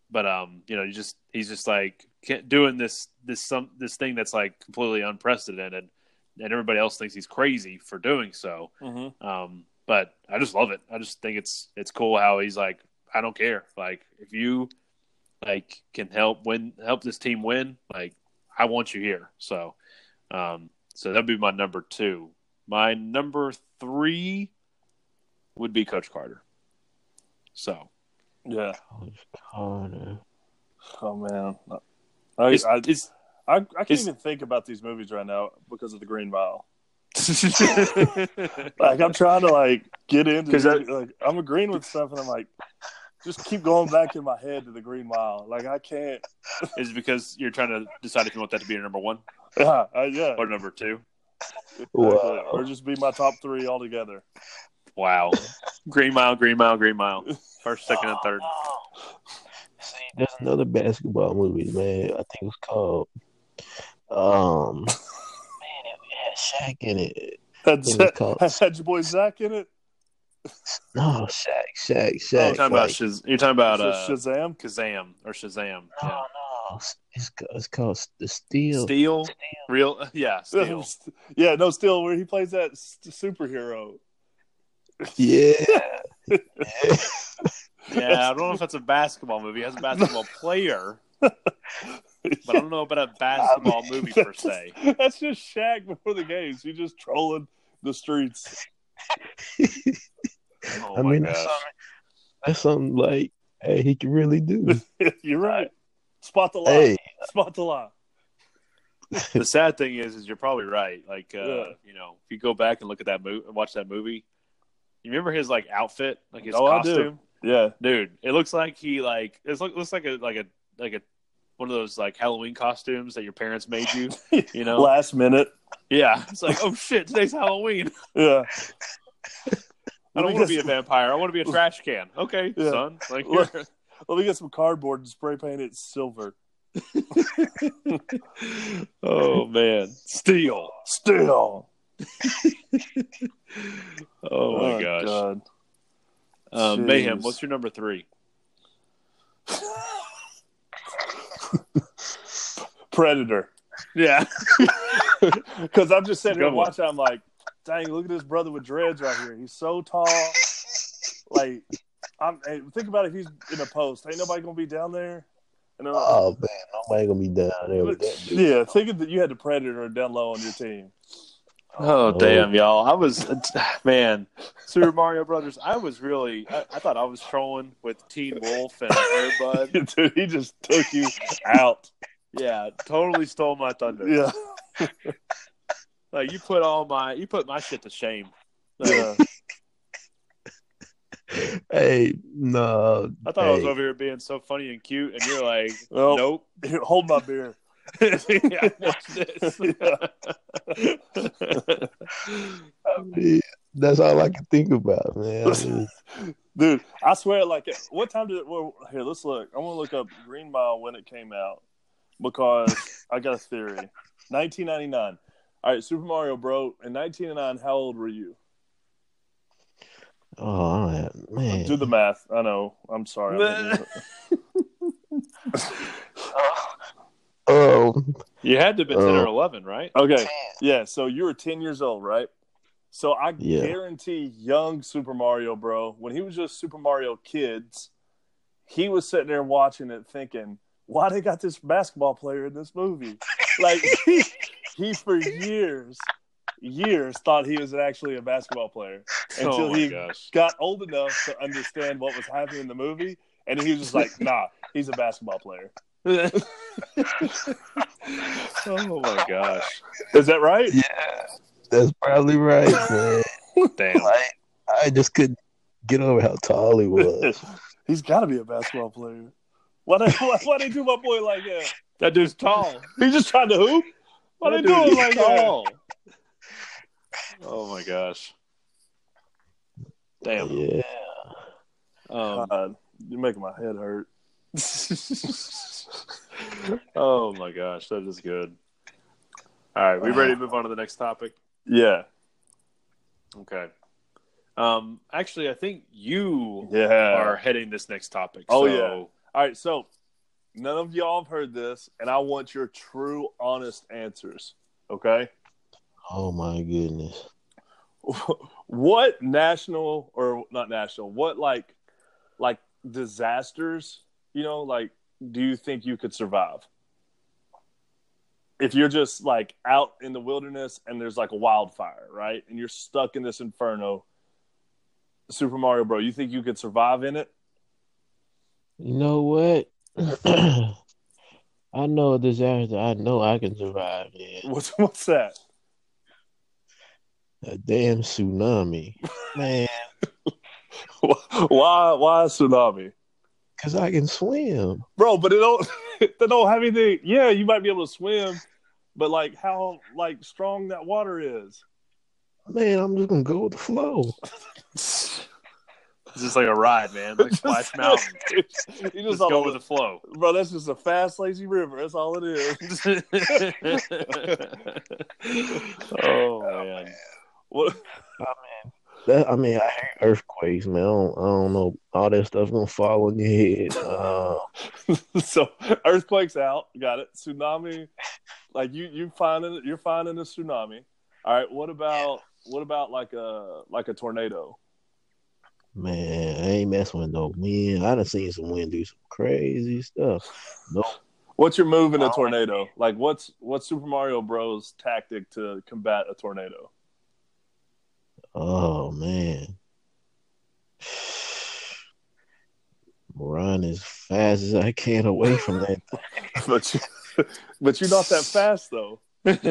but um, you know, you just he's just like doing this this some this thing that's like completely unprecedented, and everybody else thinks he's crazy for doing so. Mm-hmm. Um, but I just love it. I just think it's it's cool how he's like, I don't care. Like if you like can help win, help this team win, like I want you here. So, um, so that'd be my number two. My number three would be Coach Carter. So Yeah. Coach Carter. Oh man. I it's, I, it's I, I can't it's- even think about these movies right now because of the Green Mile. Like I'm trying to like get into 'Cause it. like I'm agreeing with stuff and I'm like just keep going back in my head to the Green Mile. Like I can't is it because you're trying to decide if you want that to be your number one yeah, I, yeah. or number two. Wow. Or just be my top three altogether. Wow, Green Mile, Green Mile, Green Mile, first, second, and third. See, there's another basketball movie, man. I think it was called. Um, man, it had Shaq in it. Had, It was called- had your boy Zach in it? No, Shaq, Shaq, Oh, Shaq. you're talking about Shaz- you're talking about uh, Shazam? Kazam or Shazam. no, Yeah. no, it's ca- it's called The Steel. Steel, real, yeah, Steel. yeah, no, Steel. where he plays that s- superhero. Yeah. yeah. Yeah, I don't know if that's a basketball movie. It has a basketball player, but I don't know about a basketball movie per se. That's just Shaq before the games. He's just trolling the streets. Oh I my mean, that's something, that's something like, hey, he can really do. You're right. Spot the lie. hey, Spot the lie. The sad thing is, is you're probably right. Like, uh, Yeah. you know, if you go back and look at that movie and watch that movie, you remember his like outfit, like his Oh, costume, Yeah. dude. It looks like he like it looks, looks like a like a like a one of those like Halloween costumes that your parents made you. You know, Last minute. yeah. It's like, oh shit, today's Halloween. Yeah. I don't want to be a vampire. I want to be a trash can. Okay, Yeah. son. Like, Look. Let me get some cardboard and spray paint it silver. oh man, steel. steel. Oh my gosh. God. Um, Mayhem. What's your number three? Predator. Yeah. Because I'm just sitting here watching. I'm like, dang, look at this brother with dreads right here. He's so tall. Like, I'm hey, think about if he's in a post. Ain't nobody gonna be down there. And, uh, Oh man, nobody gonna be down there with that. Dude. yeah, think that you had the predator down low on your team. Oh, Oh. damn, y'all! I was man, Super Mario Brothers. I was really. I, I thought I was trolling with Teen Wolf and Airbud. Dude, he just took you out. Yeah, totally stole my thunder. Yeah, Like you put all my you put my shit to shame. Like, yeah. Hey, no. I thought I was over here being so funny and cute, and you're like, Well, nope. Here, hold my beer. yeah, watch this. yeah, That's all I can think about, man. Dude, I swear, like, what time did it? Well, here, let's look. I want to look up Green Mile when it came out because I got a theory. 1999. All right, Super Mario Bro. In 1999, how old were you? oh, I don't have, man. Do the math. I know. I'm sorry. I'm Um, you had to have been ten or Uh, eleven, right? okay. Yeah. So you were 10 years old, right? So I Yeah. guarantee young Super Mario Bro, when he was just Super Mario Kids, he was sitting there watching it thinking, why they got this basketball player in this movie? Like he, he for years, years thought he was actually a basketball player until oh he gosh! got old enough to understand what was happening in the movie, and he was just like, "Nah, he's a basketball player." oh my gosh! Is that right? yeah, that's probably right, man. Damn. Like, I just couldn't get over how tall he was. he's got to be a basketball player. Why they why, why they do my boy like that? That dude's tall. He's just trying to hoop. Why That they do him is like that? Tall. Oh my gosh! Damn. Yeah. Um, God, you're making my head hurt. oh my gosh, that is good. All right, we ready to move on to the next topic? Yeah, Okay. Um, actually, I think you yeah. are heading this next topic. Oh, so- yeah. All right, so none of y'all have heard this, and I want your true, honest answers. Okay. Oh my goodness. What national or not national what like like disasters you know like do you think you could survive? If you're just like out in the wilderness and there's like a wildfire right? And you're stuck in this inferno super mario bro you think you could survive in it? You know what? I know a disaster. I know I can survive in. What's what's that a damn tsunami, man. why why a tsunami Cause I can swim. bro but it don't they don't have anything yeah you might be able to swim but like how like strong that water is Man, I'm just gonna go with the flow. It's just like a ride, man. Like Splash Mountain. you just, Just go with the flow. bro. That's just a fast, lazy river. That's all it is. oh man. Oh, What? I That I mean, I hate earthquakes, man. I don't, I don't know. All that stuff gonna fall on your head. Uh, so earthquakes out. Got it. Tsunami. Like you, you finding you're finding a tsunami. All right. What about what about like a like a tornado? man, I ain't messing with no wind. I done seen some wind do some crazy stuff. No, What's your move in a tornado? Like what's what's Super Mario Bros. tactic to combat a tornado? Oh man, run as fast as I can away from that. But you, but you're not that fast though. That's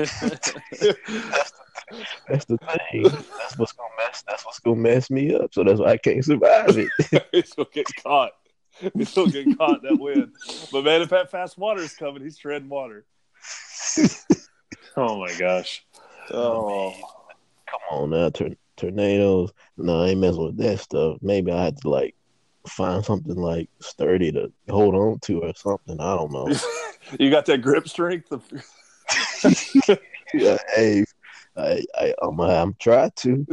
the thing. That's what's gonna mess. That's what's gonna mess me up. So that's why I can't survive it. it's gonna get caught. He's gonna get caught that wind. But man, if that fast water is coming, he's treading water. Oh my gosh. Oh, Come on now, tor- tornadoes. No, I ain't messing with that stuff. Maybe I had to like find something like sturdy to hold on to or something. I don't know. you got that grip strength. yeah, hey, I, I, I'm, I'm trying to.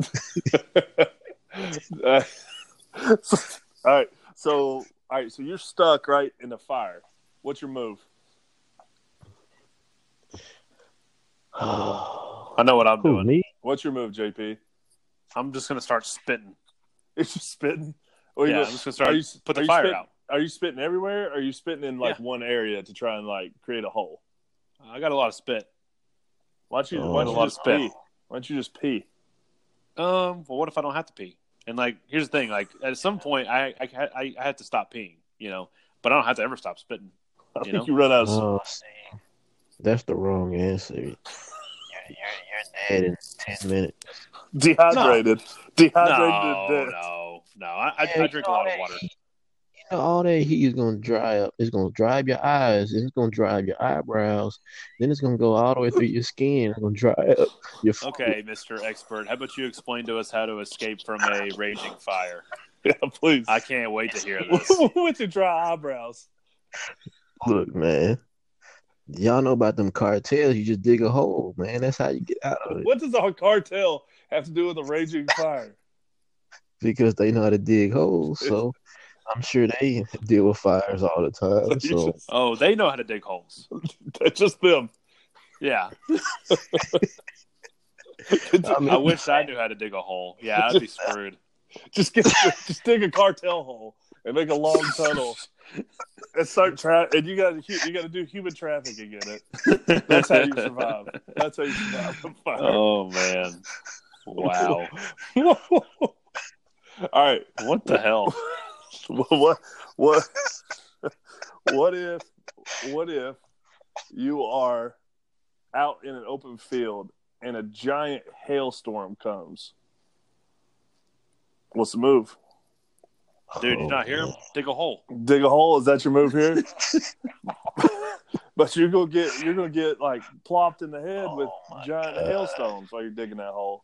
Uh, all right, so all right, so you're stuck right in the fire. What's your move? I know what I'm Who, doing. me? What's your move, JP? I'm just gonna start spitting. It's just spitting. Or you Yeah, I'm just gonna start are you, put the fire spitting- out. Are you spitting everywhere? Or are you spitting in like Yeah. one area to try and like create a hole? I got a lot of spit. Why don't you? Oh. why don't A you lot just spit. pee? Why don't you just pee? Um, well, what if I don't have to pee? And like, here's the thing: like, at some point, I I I, I have to stop peeing, you know, but I don't have to ever stop spitting. I You think know? you run out of. Oh, see, that's the wrong answer. You're, you're, you're dead in ten minutes. Dehydrated. Dehydrated No, no, no. I, I, Yeah, I drink a lot of water. heat- You know, all that heat is gonna dry up. It's gonna dry up your eyes. It's gonna dry up your eyebrows. Then it's gonna go all the way through your skin. It's gonna dry up your. foot. Okay, Mister Expert, how about you explain to us how to escape from a raging fire? Yeah, please. I can't wait to hear this. With your dry eyebrows. Look, man. Y'all know about them cartels. You just dig a hole, man. That's how you get out of it. What does a cartel have to do with a raging fire? Because they know how to dig holes. So I'm sure they deal with fires all the time. You So just- Oh, they know how to dig holes. that's just them. Yeah, I mean, I wish I knew how to dig a hole. Yeah, I'd be screwed. Just get just dig a cartel hole and make a long tunnel and start tra- and you got to you got to do human trafficking in it. That's how you survive. That's how you survive the fire. Oh man, wow! All right. What the hell? what what what if what if you are out in an open field and a giant hailstorm comes? What's the move? Dude, you oh, not hear him? Oh. Dig a hole. Dig a hole? Is that your move here? but you're gonna get you're gonna get like plopped in the head oh with Oh, my giant God. hailstones while you're digging that hole.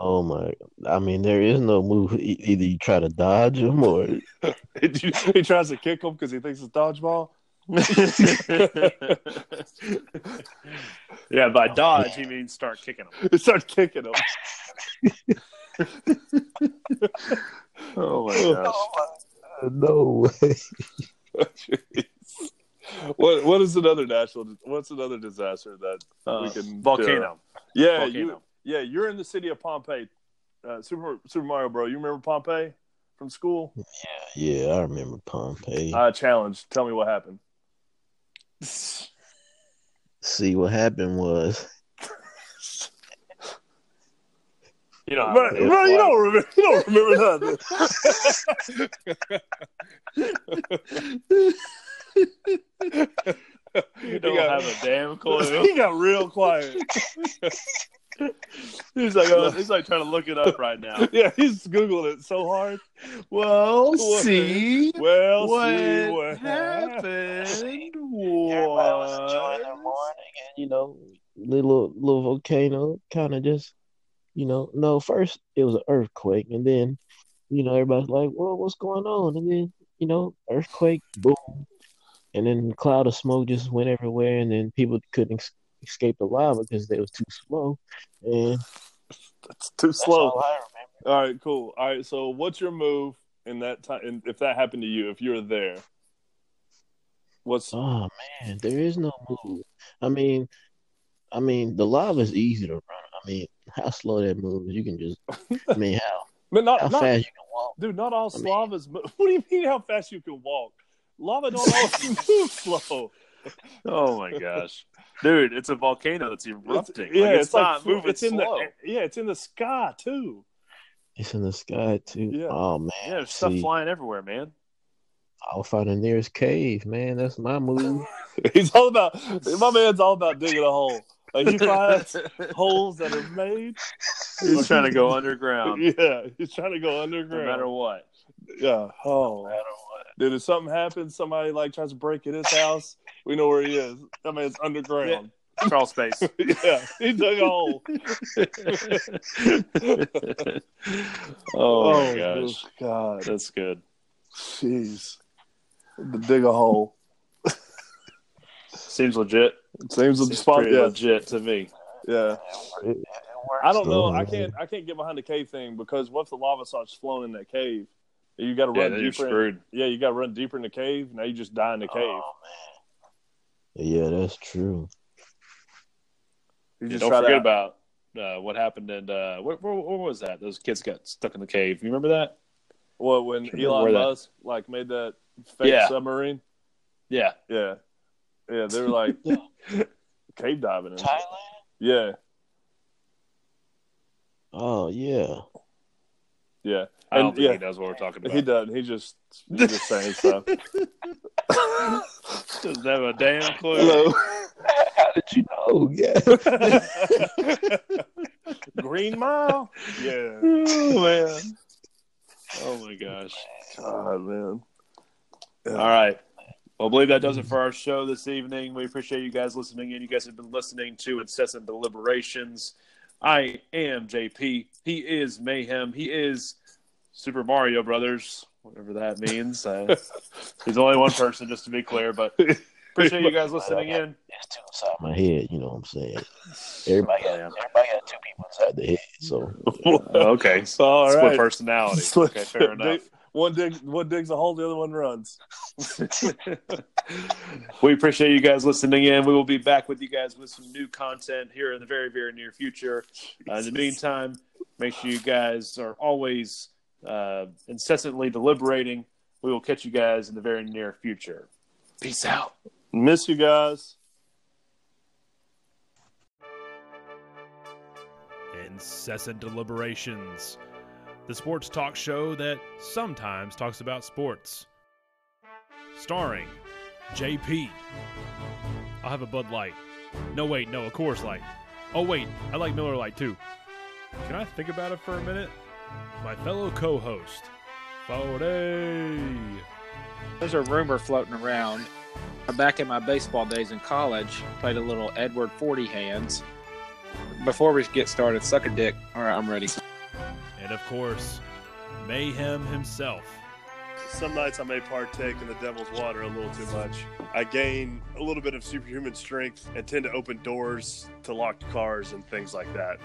Oh my! I mean, there is no move. E- Either you try to dodge him, or he tries to kick him because he thinks it's dodgeball. yeah, by dodge he means start kicking him. Start kicking him. Oh my gosh! no way. What what is another natural? What's another disaster that Uh, we can volcano. Yeah, Volcano. you yeah you're in the city of Pompeii. Uh, Super Super Mario Bro. You remember Pompeii from school? Yeah, yeah, I remember Pompeii. Uh, challenge. Tell me what happened. See, what happened was You know, Bro, bro, you don't remember. You don't remember nothing. you don't got- have a damn clue. he got real quiet. He's like, oh, he's like trying to look it up right now. Yeah, he's googling it so hard. Well, What? see Well, what see what happened. everybody was enjoying their morning, and you know, little little volcano kind of just, you know, no. First it was an earthquake, and then, you know, everybody's like, "Well, what's going on?" And then, you know, earthquake, boom, and then a cloud of smoke just went everywhere, and then people couldn't ex- escape the lava because they was too slow, and That's too that's slow. all. All right, cool. All right, so what's your move in that time? And if that happened to you, if you were there, what's Oh man, there is no move. I mean, I mean, the lava is easy to run. I mean, how slow that moves, you can just. I mean, how but not how not fast you can walk. dude? Not all I mean- What do you mean? How fast you can walk? Lava don't always move slow. Oh my gosh, dude! It's a volcano that's erupting. It's, yeah, like, it's, it's, like not moving it's in slow. the yeah, it's in the sky too. It's in the sky too. Yeah. Oh man, yeah, there's stuff see, flying everywhere, man. I'll find the nearest cave, man. That's my move. He's all about my man's all about digging a hole. Like he finds holes that are made. He's trying to go underground, Yeah, he's trying to go underground. no underground. matter what. Yeah. Oh. Dude, if something happens, somebody like tries to break in his house, we know where he is. That man's underground. Crawl space. Yeah, he dug a hole. oh, my oh, gosh, God. that's good. Jeez. To dig a hole. Seems legit. Seems, Seems spot. pretty Yeah, legit to me. yeah. It, it works, I don't know. I can't. I can't get behind the cave thing because once the lava starts flowing in that cave, you got to run then you're deeper. in- yeah, you got to run deeper in the cave. Now you just die in the cave. Oh man. Yeah, that's true. You Yeah, just don't forget that. about uh, what happened and uh, where, where, where was that? Those kids got stuck in the cave. You remember that? Well, when Can't Elon where that- Musk like made that fake Yeah. submarine. Yeah. Yeah, yeah, they were like cave diving. And Thailand. yeah, Oh yeah. Yeah. I don't And, think yeah, he knows what we're talking about. He doesn't. He just he's just saying stuff. Doesn't have a damn clue. Hello. How did you know? Yeah. Green Mile. Yeah. Oh man. Oh my gosh. God, man. All right. Well, I believe that does it for our show this evening. We appreciate you guys listening in. You guys have been listening to Incessant Deliberations. I am JP. He is Mayhem. He is Super Mario Brothers, whatever that means. Uh, he's only one person, just to be clear, but appreciate you guys listening in. It's two inside my head. You know what I'm saying? Everybody got everybody got two people inside the head. So Uh, okay. All Split right. personality. Split- Okay, fair enough. One dig, one digs a hole, the other one runs. we appreciate you guys listening in. We will be back with you guys with some new content here in the very, very near future. Uh, in the meantime, make sure you guys are always uh, incessantly deliberating. We will catch you guys in the very near future. Peace out. Miss you guys. Incessant Deliberations, the sports talk show that sometimes talks about sports. Starring JP. I'll have a Bud Light. No, wait, no, a Coors Light. Oh, wait, I like Miller Lite too. Can I think about it for a minute? My fellow co host, Fode. There's a rumor floating around. Back in my baseball days in college, played a little Edward Forty Hands. Before we get started, suck a dick. All right, I'm ready. And of course, Mayhem himself. Some nights I may partake in the devil's water a little too much. I gain a little bit of superhuman strength and tend to open doors to locked cars and things like that.